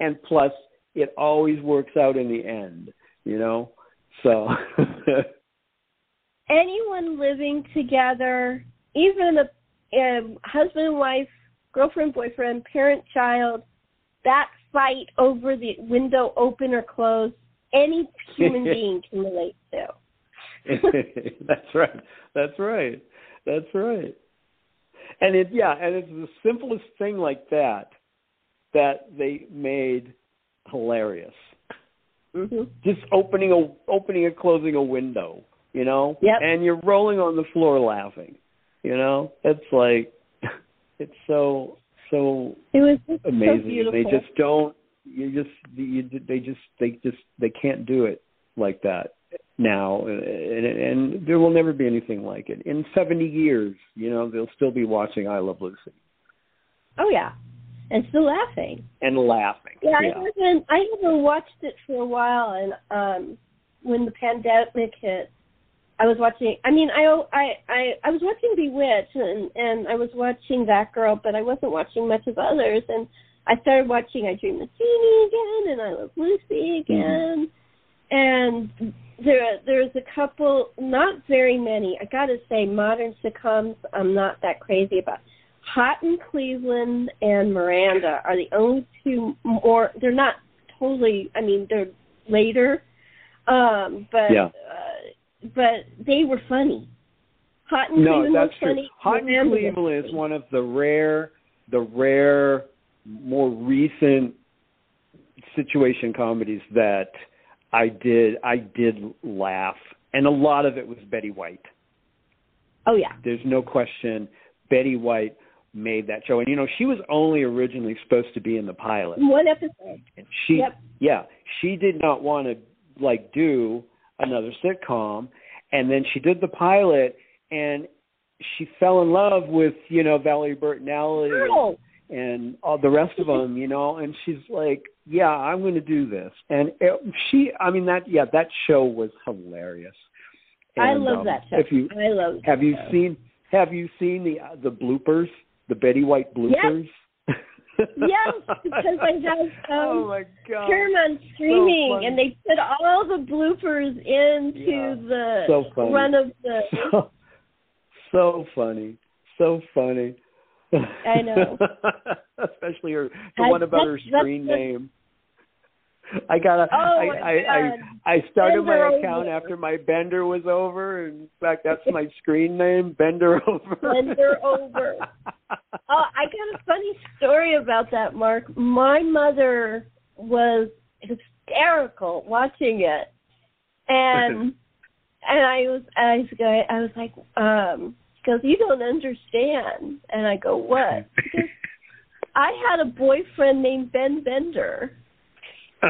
and plus it always works out in the end. You know, so. Anyone living together, even a, a husband and wife, girlfriend, boyfriend, parent, child, that fight over the window open or closed, any human being can relate to. That's right. That's right. That's right. And it yeah, and it's the simplest thing like that that they made hilarious. hmm Just opening a opening and closing a window, you know? Yep. And you're rolling on the floor laughing. You know? It's like it's so so It was amazing. so they just don't. You just you, they just they just they can't do it like that now, and, and there will never be anything like it. In seventy years, you know, they'll still be watching I Love Lucy oh yeah, and still laughing. and laughing. Yeah, I haven't I haven't watched it for a while, and um, when the pandemic hit, I was watching. I mean, I I I, I was watching Bewitched, and and I was watching that girl, but I wasn't watching much of others. And I started watching I Dream of Jeannie again, and I Love Lucy again, and there there's a couple, not very many. I got to say, modern sitcoms, I'm not that crazy about. Hot in Cleveland and Miranda are the only two more. They're not totally. I mean, they're later, um, but Yeah. uh, but they were funny. Hot in No, Cleveland that's was true. funny. Hot in Cleveland is one of the rare, the rare, more recent situation comedies that I did. I did laugh, and a lot of it was Betty White. Oh yeah. There's no question. Betty White made that show, and you know she was only originally supposed to be in the pilot. One episode. And she, Yep. yeah, she did not want to like do another sitcom, and then she did the pilot, and she fell in love with you know Valerie Bertinelli Oh, and all the rest of them, you know, and she's like, yeah, I'm going to do this, and it, she, I mean that, yeah, that show was hilarious. I love um, that show. If you I love. have you show. seen have you seen the uh, the bloopers, the Betty White bloopers? Yes, because I have um, oh my god. Paramount streaming, funny. and they put all the bloopers into Yeah, the so funny. run of the. so, so funny, so funny. I know. Especially her, the I- one about her screen name. I got to Oh, I, I, I. I started Bender my account over. after my bender was over. In fact, that's my screen name, Bender over. Bender over. Oh, I got a funny story about that, Mark. My mother was hysterical watching it, and and I was I was going I was like, um, she goes, you don't understand, and I go, what? Goes, I had a boyfriend named Ben Bender.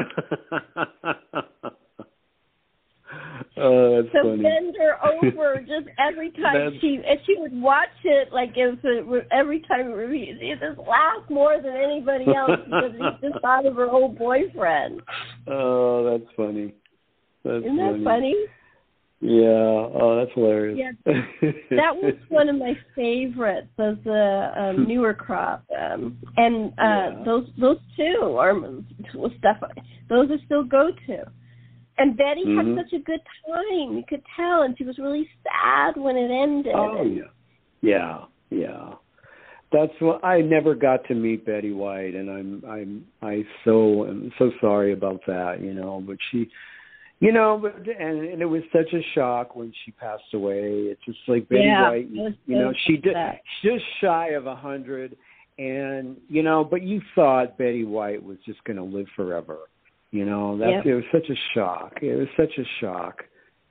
oh, that's So funny. bend her over just every time she and she would watch it like if it every time it just laughed more than anybody else because she just thought of her old boyfriend. Oh, that's funny. That's Isn't that funny? Yeah. Oh, that's hilarious. Yeah. That was one of my favorites of the um, newer crop, um, and uh, Yeah. those those two are stuff. Those are still go to. And Betty Mhm. had such a good time. You could tell, and she was really sad when it ended. Oh yeah, yeah, yeah. That's what I never got to meet Betty White, and I'm I'm I so am so sorry about that, you know. But she, you know, but and, and it was such a shock when she passed away. It's just like Betty Yeah, White, you know, she did just shy of a hundred, and you know, but you thought Betty White was just going to live forever. You know, that Yep. it was such a shock. It was such a shock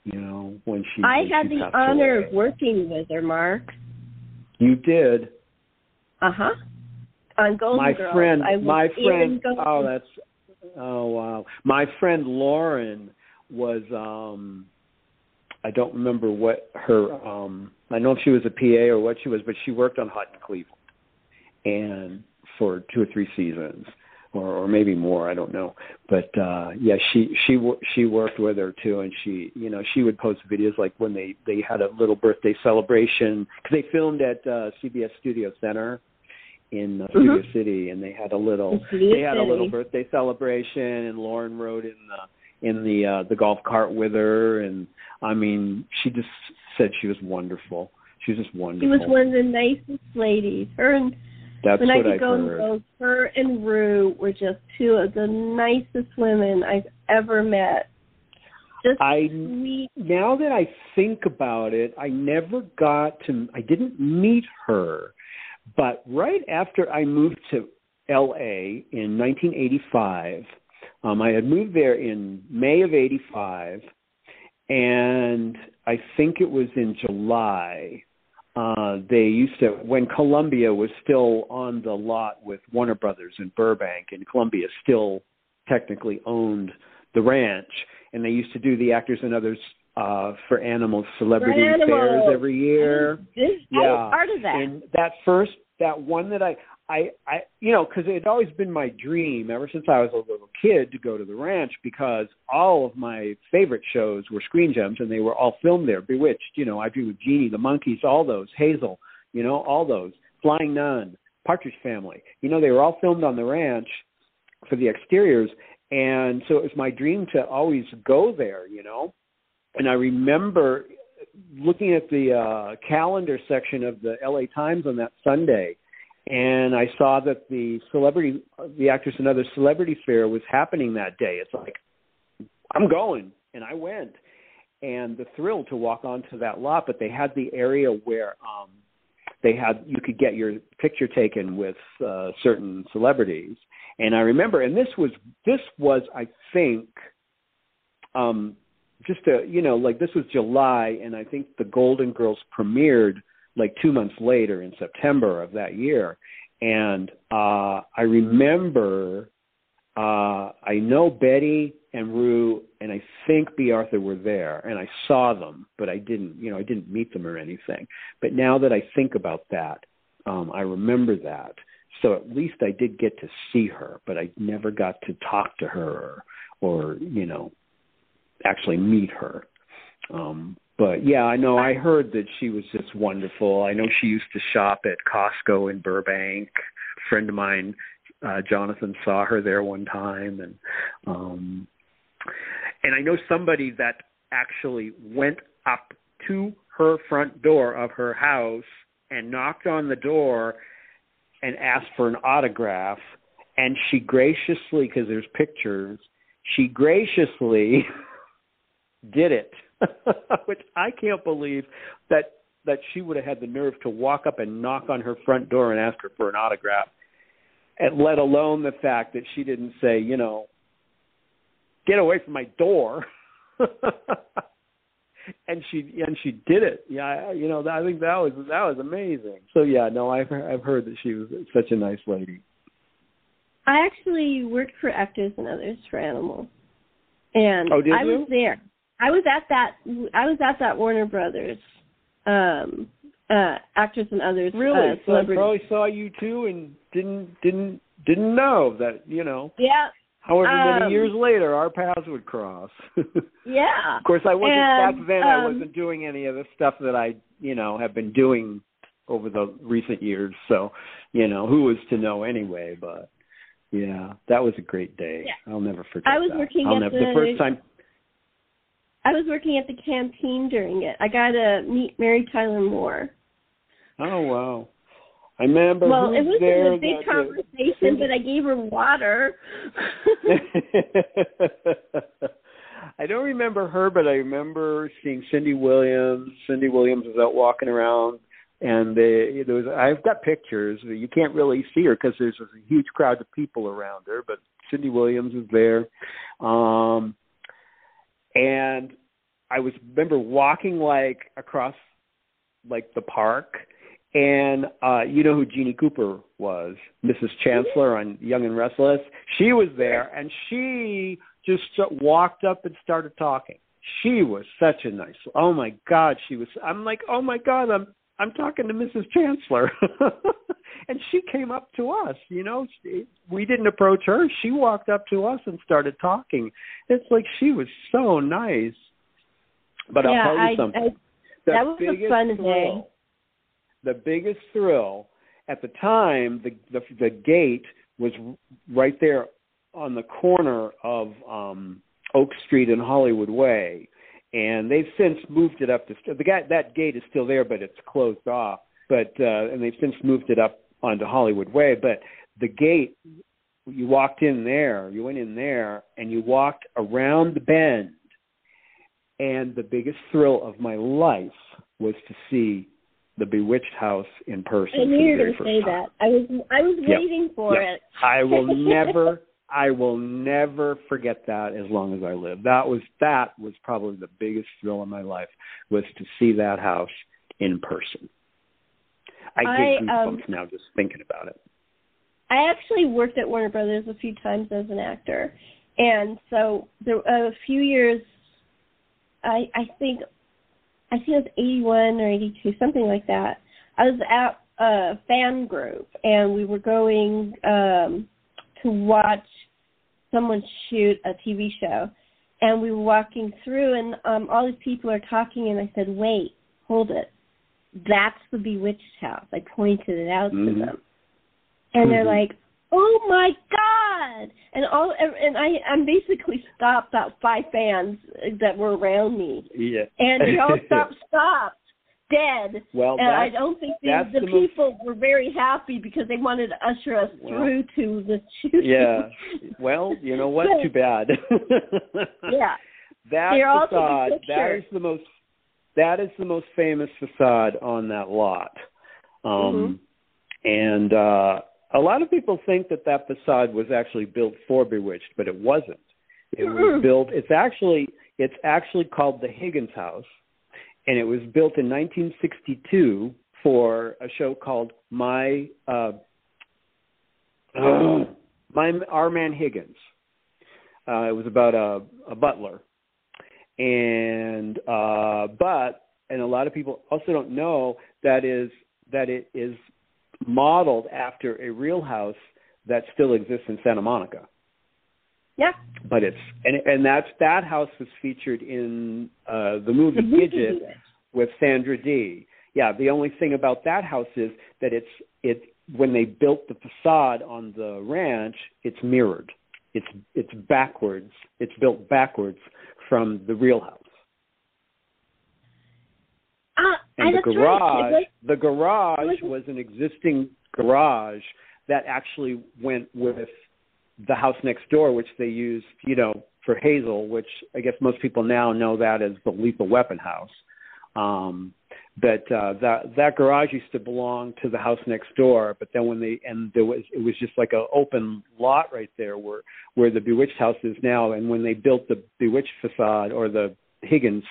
You know, when she. I when had she the honor away. of working with her, Mark. You did. Uh huh. On Golden my Girls. friend, I my friend. Oh, that's. Oh wow. My friend Lauren was. um I don't remember what her. um I don't know if she was a PA or what she was, but she worked on Hot in Cleveland, and for two or three seasons. Or, or maybe more, I don't know. But uh yeah, she she she worked with her too, and she you know she would post videos like when they they had a little birthday celebration because they filmed at uh CBS Studio Center in uh, Studio Mhm. City, and they had a little they had a little birthday celebration, and Lauren wrote in the in the uh the golf cart with her, and I mean she just said she was wonderful. She was just wonderful. She was one of the nicest ladies. Her and That's when I could I've go and heard. go, her and Rue were just two of the nicest women I've ever met. Just I sweet. now that I think about it, I never got to I didn't meet her. But right after I moved to LA in 1985, um I had moved there in May of 85 and I think it was in July. Uh they used to when Columbia was still on the lot with Warner Brothers in Burbank and Columbia still technically owned the ranch and they used to do the actors and others uh for animal celebrity For animals. fairs every year This, I Yeah. was part of that. and that first that one that i i i you know because it had always been my dream ever since i was a little kid to go to the ranch because all of my favorite shows were screen gems and they were all filmed there. Bewitched you know i dream of jeannie the Monkees all those hazel you know all those flying nun partridge family. You know they were all filmed on the ranch for the exteriors. And so it was my dream to always go there you know. And i remember looking at the uh calendar section of the LA Times on that Sunday and I saw that the celebrity the actress and other celebrity fair was happening that day. It's like I'm going and I went. And the thrill to walk onto that lot, but they had the area where um they had you could get your picture taken with uh certain celebrities. And I remember and this was this was I think um just a you know like this was july and i think the golden girls premiered like two months later in september of that year. And uh i remember uh i know betty and rue and i think Bea Arthur were there and i saw them but i didn't you know i didn't meet them or anything. But now that i think about that um i remember that. So at least i did get to see her but i never got to talk to her or or you know actually meet her. Um, but yeah, I know I heard that she was just wonderful. I know she used to shop at Costco in Burbank. A friend of mine, uh, Jonathan, saw her there one time, and um, and I know somebody that actually went up to her front door of her house and knocked on the door and asked for an autograph, and she graciously, because there's pictures, she graciously did it, which I can't believe that that she would have had the nerve to walk up and knock on her front door and ask her for an autograph, and let alone the fact that she didn't say, you know, get away from my door. and she and she did it. Yeah, I- you know, I think that was that was amazing. So yeah, no, I've I've heard that she was such a nice lady. I actually worked for Actors and Others for Animals, and Oh, did I was there. I was at that. I was at that Warner Brothers, um, uh, Actors and Others. Really? uh, so I probably saw you too and didn't didn't didn't know that you know. Yeah, However many Um, years later, our paths would cross. yeah. Of course, I wasn't And, back then. I um, wasn't doing any of the stuff that I, you know, have been doing over the recent years. So, you know, who was to know anyway? But yeah, that was a great day. Yeah. I'll never forget. I was that. working I'll at never, the- the first time. I was working at the canteen during it. I got to meet Mary Tyler Moore. Oh wow! I remember. well, it was there a big conversation, but I gave her water. I don't remember her, but I remember seeing Cindy Williams. Cindy Williams was out walking around, and they, there was. I've got pictures. You can't really see her because there's a huge crowd of people around her, but Cindy Williams was there, um, and I was remember walking like across like the park and uh you know who Jeanne Cooper was, Mrs. Chancellor on Young and Restless. She was there and she just walked up and started talking. She was such a nice. Oh my god, she was I'm like, "Oh my god, I'm I'm talking to Mrs. Chancellor." and she came up to us, you know. We didn't approach her. She walked up to us and started talking. It's like she was so nice. But yeah, I'll tell you I, something. I, that was a fun thrill, day. The biggest thrill at the time, the, the the gate was right there on the corner of um Oak Street and Hollywood Way, and they've since moved it up to the gate. That gate is still there, but it's closed off. But uh, and they've since moved it up onto Hollywood Way. But the gate, you walked in there, you went in there, and you walked around the bend. And the biggest thrill of my life was to see the Bewitched House in person. I knew you were going to say that. I was I was Yep. waiting for Yep. it. I will never I will never forget that as long as I live. That was that was probably the biggest thrill in my life was to see that house in person. I get um, goosebumps now just thinking about it. I actually worked at Warner Brothers a few times as an actor, and so there a few years. I I think I think it was eighty one or eighty two, something like that. I was at a fan group, and we were going um to watch someone shoot a TV show, and we were walking through, and um all these people are talking, and I said, "Wait, hold it." That's the Bewitched house. I pointed it out Mhm. to them and they're Mhm. like, "Oh my god!" And all and I I'm basically stopped about five fans that were around me, Yeah. and they all stopped, stopped, dead. well, and I don't think the, the the most- people were very happy because they wanted to usher us Well, through to the shooting. yeah. Well, you know what? Too bad. yeah. that They're taking facade that is the most that is the most famous facade on that lot um Mm-hmm. and uh a lot of people think that that facade was actually built for bewitched but it wasn't it was Mm-mm. built it's actually it's actually called the higgins house and it was built in 1962 for a show called my uh my our man higgins. Uh it was about a a butler. And uh but and a lot of people also don't know that is that it is modeled after a real house that still exists in Santa Monica Yeah. but it's and and that's that house was featured in uh the movie Gidget with Sandra Dee. Yeah, the only thing about that house is that it's it when they built the facade on the ranch, it's mirrored. It's it's backwards. It's built backwards from the real house. Ah, And the garage, right. Was- the garage was- was an existing garage that actually went with the house next door, which they used, you know, for Hazel, which I guess most people now know that as the Lethal Weapon house. Um, but uh, that that garage used to belong to the house next door. But then when they and there was it was just like a open lot right there where where the Bewitched house is now. And when they built the Bewitched facade or the Higgins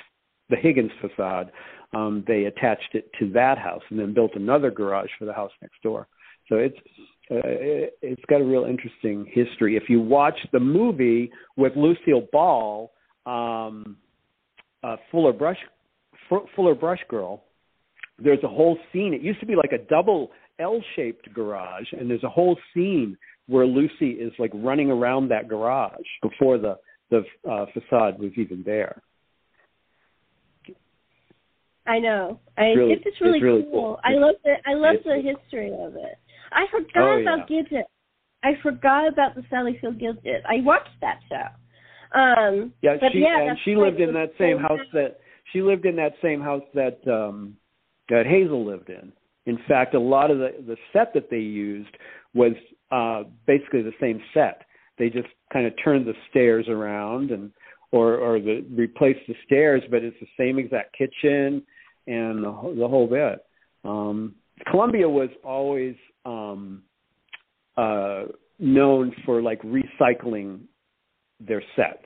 the Higgins facade, um, they attached it to that house and then built another garage for the house next door. So it's uh, it, it's got a real interesting history. If you watch the movie with Lucille Ball, um, uh, Fuller Brush Fu- Fuller Brush Girl, there's a whole scene. It used to be like a double L-shaped garage, and there's a whole scene where Lucy is like running around that garage before the the uh, facade was even there. I know. I really- it's just really, it's really cool. cool. I love the I love the It's- history of it. I forgot Oh, about Gidget. I forgot about the Sally Field Gidget. I watched that show. Um Yeah, but she yeah, and she lived in that same house that she lived in that same house that um that Hazel lived in. In fact, a lot of the the set that they used was uh basically the same set. They just kind of turned the stairs around and or or the replaced the stairs, but it's the same exact kitchen and the, whole- the whole bit. Um Columbia was always um uh known for like recycling their sets.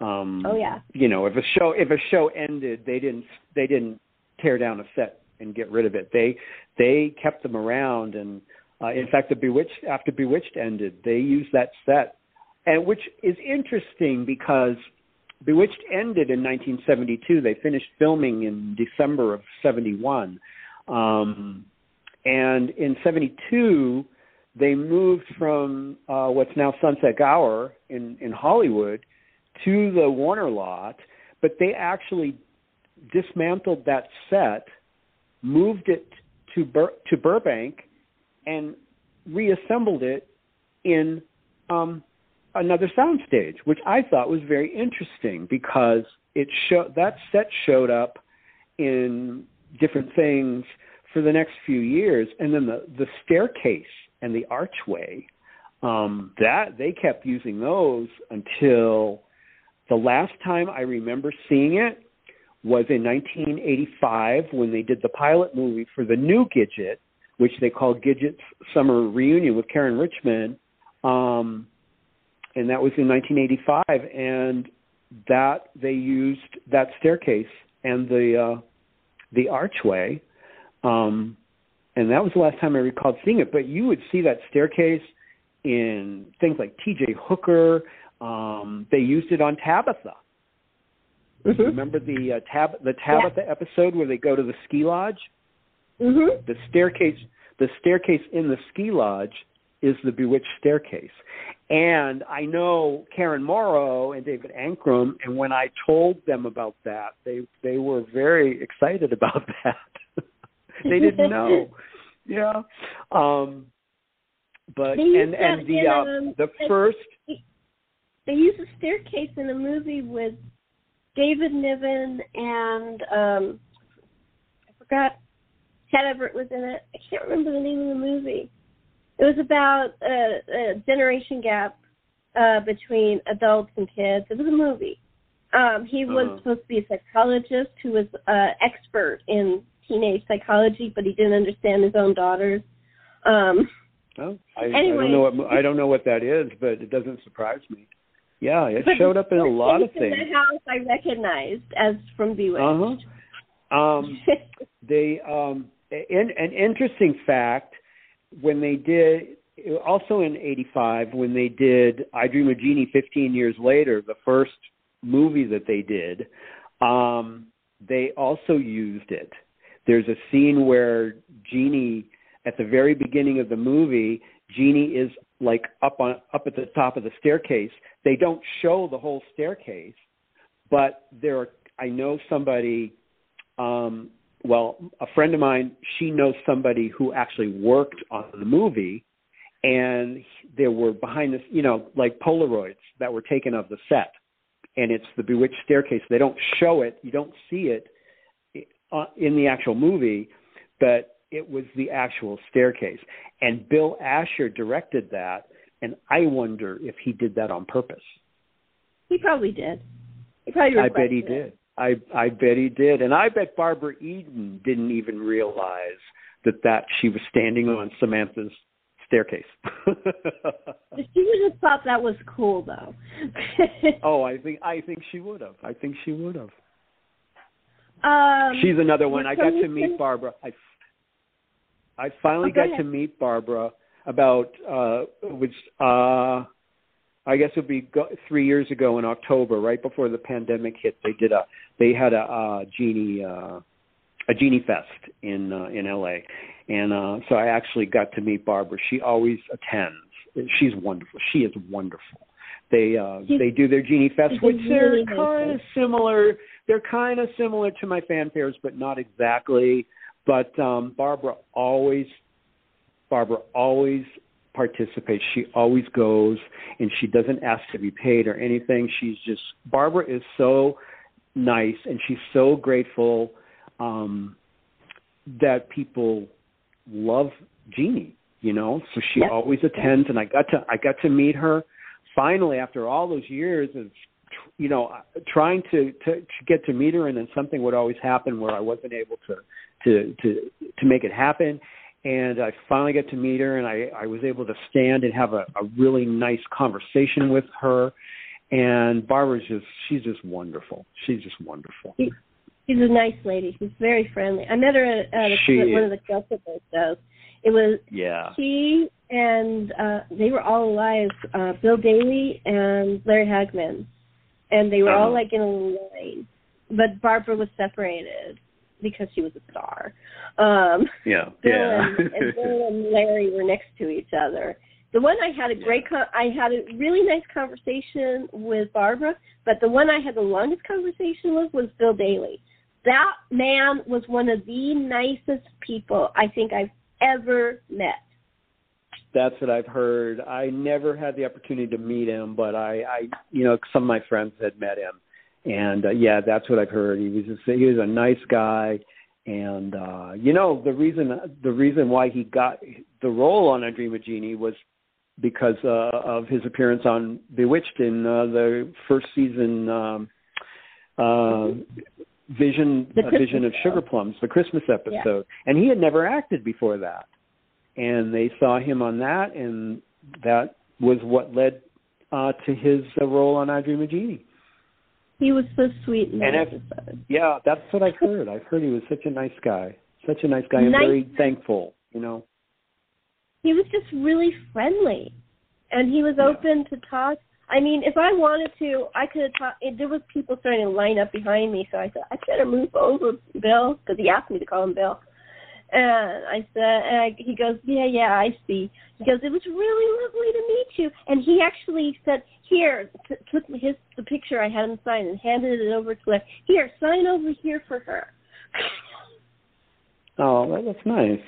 Um, oh yeah. You know, if a show if a show ended, they didn't they didn't tear down a set and get rid of it. They they kept them around, and uh, in fact, the Bewitched after Bewitched ended, they used that set, and which is interesting because Bewitched ended in 1972. They finished filming in December of 71. Um, and in 72, they moved from uh, what's now Sunset Gower in, in Hollywood to the Warner lot, but they actually dismantled that set, moved it to Bur- to Burbank, and reassembled it in um, another soundstage, which I thought was very interesting because it show that set showed up in different things for the next few years, and then the the staircase and the archway um, that they kept using those until the last time I remember seeing it was in 1985 when they did the pilot movie for the new Gidget, which they called Gidget's Summer Reunion with Caryn Richman. Um, and that was in 1985, and that they used that staircase and the uh, the archway, um, and that was the last time I recalled seeing it. But you would see that staircase in things like T.J. Hooker. Um, they used it on Tabitha. Mm-hmm. Remember the uh, tab the Tabitha yeah. episode where they go to the ski lodge? Mm-hmm. The staircase the staircase in the ski lodge is the Bewitched staircase. And I know Karen Morrow and David Ankrum, and when I told them about that, they they were very excited about that. They didn't know. yeah. Um but and and the uh, um, the first they use a staircase in a movie with David Niven and um I forgot Chad Everett was in it. I can't remember the name of the movie. It was about a, a generation gap uh, between adults and kids. It was a movie. Um, he was uh-huh. supposed to be a psychologist who was uh, expert in teenage psychology, but he didn't understand his own daughters. Um, oh, I, anyway, I don't know what I don't know what that is, but it doesn't surprise me. Yeah, it showed up in a lot of things. In the house I recognized as from Bewitched. Uh-huh. Um, they um, an, an interesting fact when they did also in 85 when they did I Dream of Jeannie 15 years later the first movie that they did um they also used it there's a scene where Jeannie at the very beginning of the movie Jeannie is like up on up at the top of the staircase. They don't show the whole staircase but there I know somebody um well, a friend of mine, she knows somebody who actually worked on the movie, and there were behind this, you know, like Polaroids that were taken of the set, and it's the Bewitched staircase. They don't show it, you don't see it uh, in the actual movie, but it was the actual staircase. And Bill Asher directed that, and I wonder if he did that on purpose. He probably did. He probably I bet he it. did. I I bet he did, and I bet Barbara Eden didn't even realize that that she was standing on Samantha's staircase. she would have thought that was cool, though. oh, I think I think she would have. I think she would have. Um, She's another one. I got to meet Barbara. I I finally oh, got to meet Barbara about uh which uh I guess it would be go- three years ago in October, right before the pandemic hit. They did a they had a, a genie uh, a genie fest in uh, in LA, and uh, so I actually got to meet Barbara. She always attends. She's wonderful. She is wonderful. They uh, they do their genie fest, which they're kind of similar. They're kind of similar to my fanfares, but not exactly. But um, Barbara always Barbara always participates. She always goes and she doesn't ask to be paid or anything. She's just Barbara is so nice and she's so grateful um that people love Jeannie, you know. So she yep. always attends and I got to I got to meet her finally after all those years of you know trying to to, to get to meet her and then something would always happen where I wasn't able to to to to make it happen and I finally got to meet her, and I, I was able to stand and have a, a really nice conversation with her. and Barbara's just she's just wonderful. She's just wonderful. She, she's a nice lady. She's very friendly. I met her at, at a, one of the festival shows. It was yeah. She and uh they were all alive. Uh Bill Daily and Larry Hagman, and they were uh-huh. all like in a line. But Barbara was separated because she was a star. Um, yeah, Bill yeah. and, and Bill and Larry were next to each other. The one I had a great, con- I had a really nice conversation with Barbara, but the one I had the longest conversation with was Bill Daily. That man was one of the nicest people I think I've ever met. That's what I've heard. I never had the opportunity to meet him, but I, I, you know, some of my friends had met him, and uh, yeah, that's what I've heard. He was just, he was a nice guy, and uh, you know, the reason the reason why he got the role on I Dream of Jeannie was because uh, of his appearance on Bewitched in uh, the first season. Um, uh, Vision, a Vision of Sugar Plums, the Christmas episode, yeah. and he had never acted before that. And they saw him on that, and that was what led uh, to his uh, role on I Dream of Jeannie. He was so sweet and that episode. Yeah, that's what I've heard. I've heard he was such a nice guy, such a nice guy. I'm nice. very thankful. You know, he was just really friendly, and he was yeah. open to talk I mean, if I wanted to, I could have talked. There was people starting to line up behind me, so I said, "I better move over, Bill," because he asked me to call him Bill. And I said, and I, he goes, "Yeah, yeah, I see." He goes, "It was really lovely to meet you." And he actually said, "Here," t- took his the picture I had him sign and handed it over to her. Here, sign over here for her. oh, that, that's nice.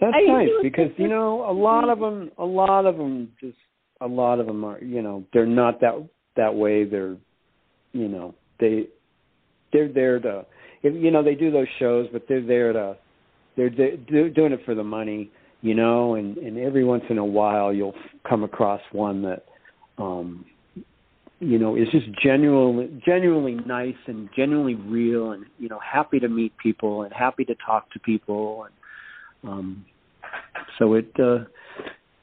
That's I nice because you know a lot of them, a lot of them just a lot of them are you know they're not that that way they're you know they they're there to you know they do those shows but they're there to they're, they're doing it for the money you know and and every once in a while you'll come across one that um you know is just genuinely genuinely nice and genuinely real and you know happy to meet people and happy to talk to people and um so it uh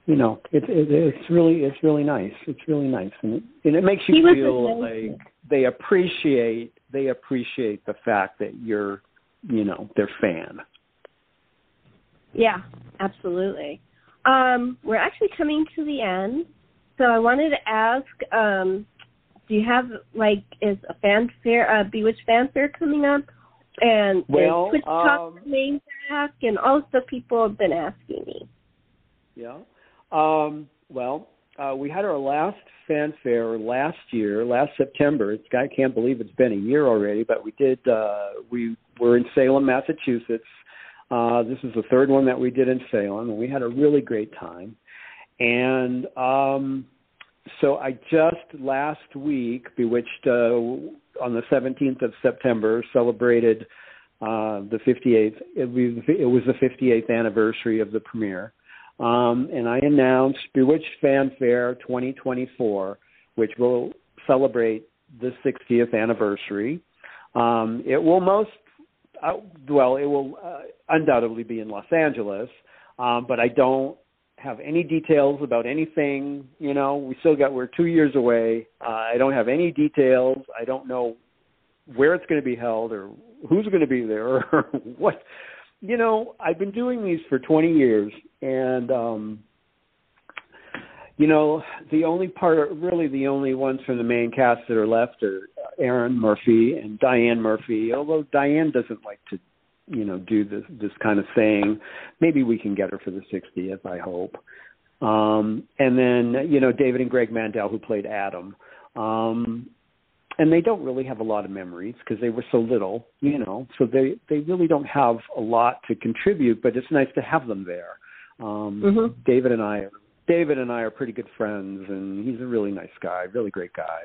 you know, it, it, it's really it's really nice. It's really nice, and it, and it makes you feel like they appreciate they appreciate the fact that you're, you know, their fan. Yeah, absolutely. Um, we're actually coming to the end, so I wanted to ask, um, do you have like is a fanfare, a Bewitched fanfare coming up? And well, Twitch um, Talk coming back? And also, people have been asking me. Yeah. Um, well, uh, we had our last fanfare last year, last September. It's, I can't believe it's been a year already, but we did. Uh, we were in Salem, Massachusetts. Uh, this is the third one that we did in Salem, and we had a really great time. And um, so I just last week, Bewitched, uh, on the 17th of September, celebrated uh, the 58th. It was, the 58th anniversary of the premiere um, and I announced Bewitched Fanfare 2024, which will celebrate the 60th anniversary. Um, it will most, uh, well, it will uh, undoubtedly be in Los Angeles, um, but I don't have any details about anything. You know, we still got, we're two years away. Uh, I don't have any details. I don't know where it's going to be held or who's going to be there or what you know, I've been doing these for 20 years, and um, you know, the only part, really, the only ones from the main cast that are left are Erin Murphy and Diane Murphy. Although Diane doesn't like to, you know, do this this kind of thing. Maybe we can get her for the 60th. I hope. Um, and then, you know, David and Greg Mandel, who played Adam. Um, and they don't really have a lot of memories because they were so little, you know. So they they really don't have a lot to contribute, but it's nice to have them there. Um, mm-hmm. David and I, David and I are pretty good friends, and he's a really nice guy, really great guy.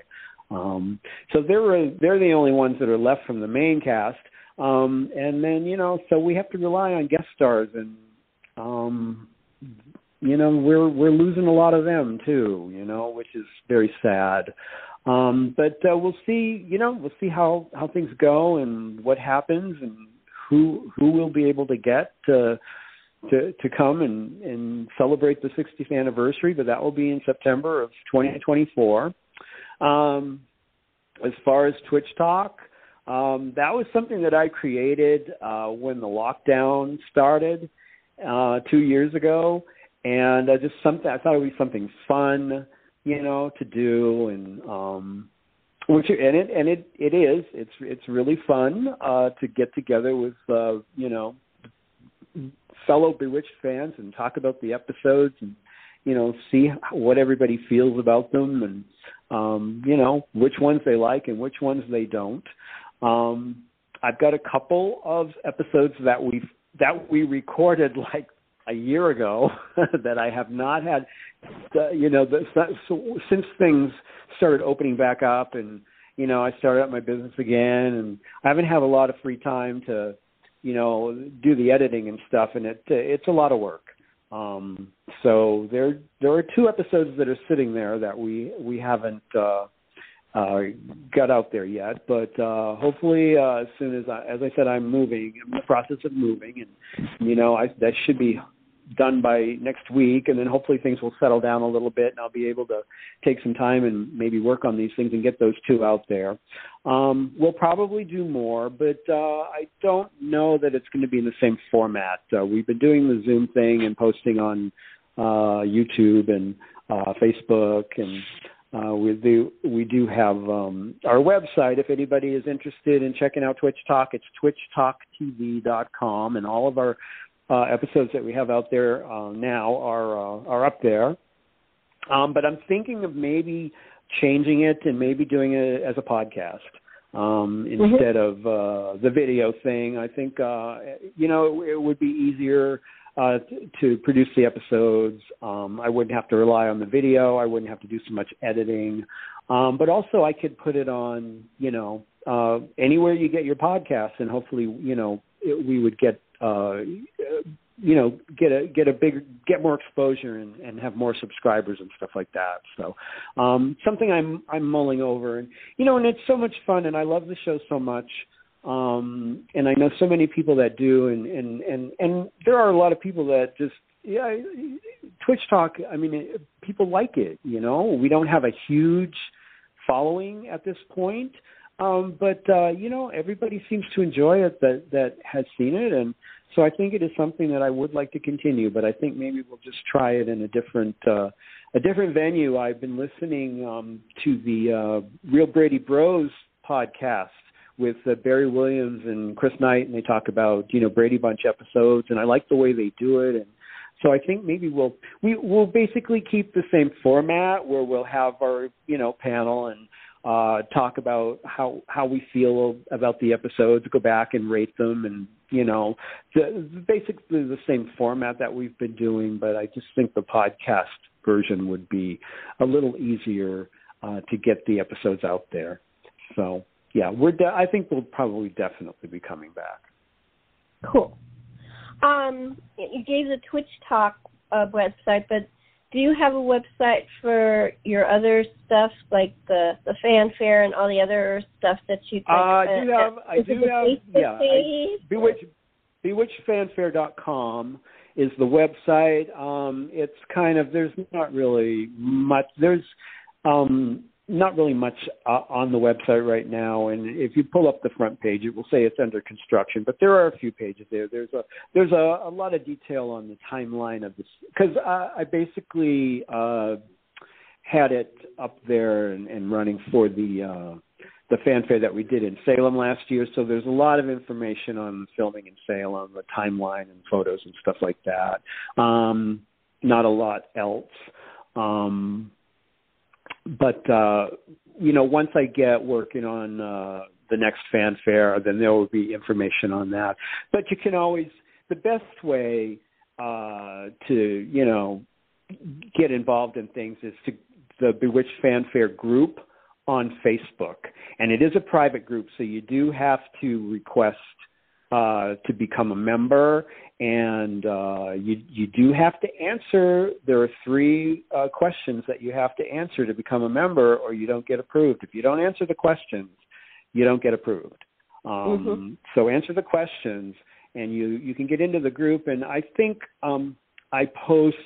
Um, so they're they're the only ones that are left from the main cast, um, and then you know, so we have to rely on guest stars, and um, you know, we're we're losing a lot of them too, you know, which is very sad. Um, but uh, we'll see. You know, we'll see how how things go and what happens and who who will be able to get to to to come and and celebrate the 60th anniversary. But that will be in September of 2024. Um, as far as Twitch Talk, um, that was something that I created uh, when the lockdown started uh, two years ago, and uh, just something I thought it would be something fun, you know, to do, and um, which and it and it it is. It's it's really fun uh, to get together with uh, you know fellow Bewitched fans and talk about the episodes and you know see what everybody feels about them and um, you know which ones they like and which ones they don't. Um, I've got a couple of episodes that we that we recorded like a year ago that I have not had. Uh, you know, the, so, since things started opening back up and you know I started up my business again, and I haven't had a lot of free time to you know do the editing and stuff, and it it's a lot of work. Um, so there there are two episodes that are sitting there that we we haven't uh, uh, got out there yet, but uh, hopefully uh, as soon as I, as I said, I'm moving. I'm in the process of moving, and you know I, that should be done by next week, and then hopefully things will settle down a little bit, and I'll be able to take some time and maybe work on these things and get those two out there. Um, we'll probably do more, but uh, I don't know that it's going to be in the same format. Uh, we've been doing the Zoom thing and posting on uh, YouTube and uh, Facebook and uh, we do we do have um, our website. If anybody is interested in checking out Twitch Talk, it's twitchtalktv.com, and all of our uh, episodes that we have out there uh, now are uh, are up there. Um, but I'm thinking of maybe changing it and maybe doing it as a podcast um, mm-hmm. instead mm-hmm. of uh, the video thing. I think uh, you know it, it would be easier uh, to produce the episodes. Um, I wouldn't have to rely on the video. I wouldn't have to do so much editing. Um, but also, I could put it on, you know, uh, anywhere you get your podcasts, and hopefully, you know, it, we would get, uh, you know, get a get a big get more exposure and, and have more subscribers and stuff like that. So, um, something I'm I'm mulling over, and you know, and it's so much fun, and I love the show so much. Um and i know so many people that do and and and and there are a lot of people that just yeah twitch talk i mean it, people like it you know? We don't have a huge following at this point um but uh you know everybody seems to enjoy it that that has seen it. And so i think it is something that i would like to continue but i think maybe we'll just try it in a different uh a different venue. I've been listening um to the uh real brady bros podcast with uh, Barry Williams and Chris Knight, and they talk about you know Brady Bunch episodes, and I like the way they do it, and so I think maybe we'll we we'll basically keep the same format where we'll have our you know panel and uh talk about how how we feel about the episodes, go back and rate them, and you know the, basically the same format that we've been doing, but I just think the podcast version would be a little easier uh, to get the episodes out there. So yeah, we're. De- I think we'll probably definitely be coming back. Cool. Um, you gave the Twitch Talk uh, website, but do you have a website for your other stuff, like the the fanfare and all the other stuff that you? uh, I do have. I do have. Yeah. I, Bewitch, BewitchedFanfare.com is the website. Um, it's kind of there's not really much. There's um, not really much uh, on the website right now and if you pull up the front page it will say it's under construction but there are a few pages there there's a there's a, a lot of detail on the timeline of this because uh, i basically uh had it up there and, and running for the uh the fanfare that we did in Salem last year. So there's a lot of information on filming in Salem, the timeline and photos and stuff like that. Um, not a lot else. Um, but uh, you know, once I get working on uh, the next fanfare, then there will be information on that. But you can always the best way uh, to you know get involved in things is to the Bewitched Fanfare group on Facebook, and it is a private group, so you do have to request uh, to become a member, and uh, you you do have to answer. There are three uh, questions that you have to answer to become a member, or you don't get approved. If you don't answer the questions, you don't get approved. Um, mm-hmm. So answer the questions, and you you can get into the group. And I think um, I post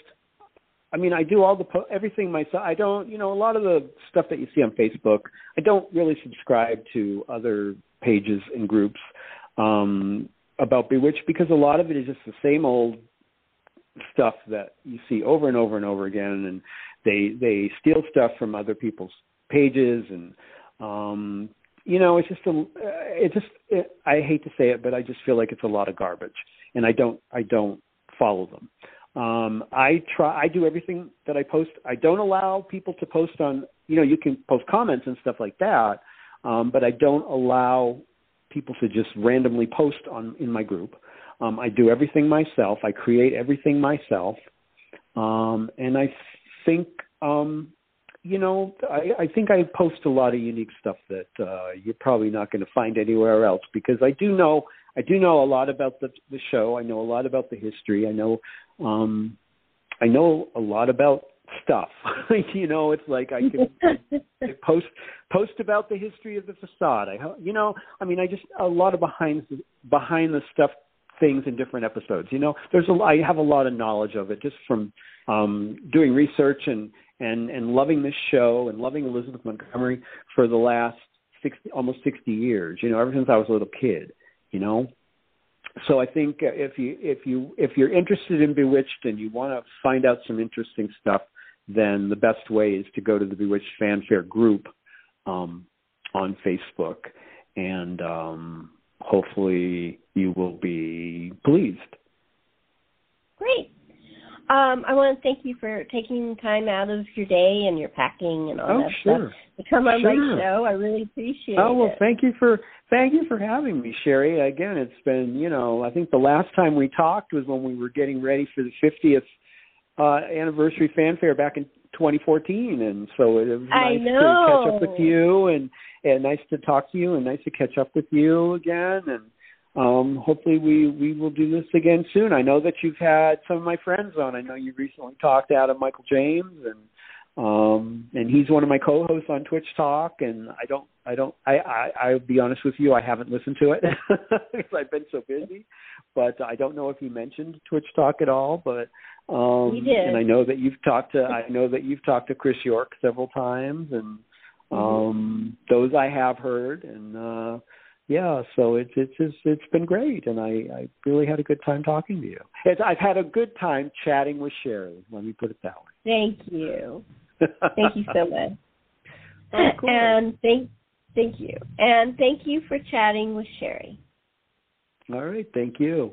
I mean, I do all the po- everything myself. I don't, you know, a lot of the stuff that you see on Facebook. I don't really subscribe to other pages and groups um, about Bewitched because a lot of it is just the same old stuff that you see over and over and over again, and they they steal stuff from other people's pages, and um, you know, it's just a, it just it, I hate to say it, but I just feel like it's a lot of garbage, and I don't I don't follow them. Um, I try. I do everything that I post. I don't allow people to post on. You know, you can post comments and stuff like that, um, but I don't allow people to just randomly post on in my group. Um, I do everything myself. I create everything myself, um, and I think um, you know I, I think I post a lot of unique stuff that uh, you're probably not going to find anywhere else because I do know I do know a lot about the the show. I know a lot about the history. I know um I know a lot about stuff. you know, it's like I can post post about the history of the facade. I you know, I mean, I just a lot of behind behind the stuff things in different episodes. You know, there's a I have a lot of knowledge of it just from um doing research and and and loving this show and loving Elizabeth Montgomery for the last 60 almost 60 years. You know, ever since I was a little kid you know so i think if you if you if you're interested in bewitched and you want to find out some interesting stuff then the best way is to go to the bewitched fanfare group um, on facebook and um, hopefully you will be pleased great um, I want to thank you for taking time out of your day and your packing and all oh, that sure. stuff to come on sure. my show. I really appreciate it. oh, well, it. thank you for thank you for having me, Sherri. Again, it's been you know I think the last time we talked was when we were getting ready for the 50th uh, anniversary fanfare back in 2014, and so it was nice to catch up with you and and nice to talk to you and nice to catch up with you again and um, hopefully we we will do this again soon. I know that you've had some of my friends on. I know you recently talked to Adam Michael James and um and he's one of my co-hosts on Twitch Talk and I don't I don't I I I'll be honest with you I haven't listened to it because I've been so busy but I don't know if you mentioned Twitch Talk at all but um he did. and I know that you've talked to I know that you've talked to Chris York several times and mm-hmm. um mm-hmm. those I have heard and uh yeah, so it's it's just, it's been great, and I I really had a good time talking to you. It's, I've had a good time chatting with Sherri. Let me put it that way. Thank you. thank you so much. Oh, cool. And thank thank you, and thank you for chatting with Sherri. All right, thank you.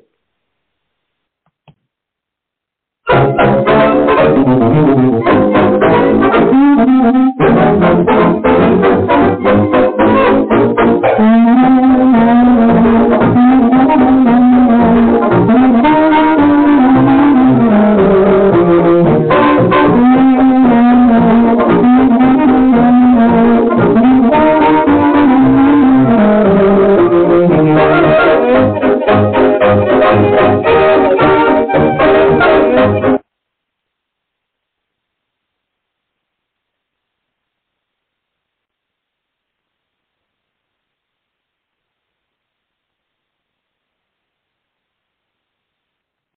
Thank you.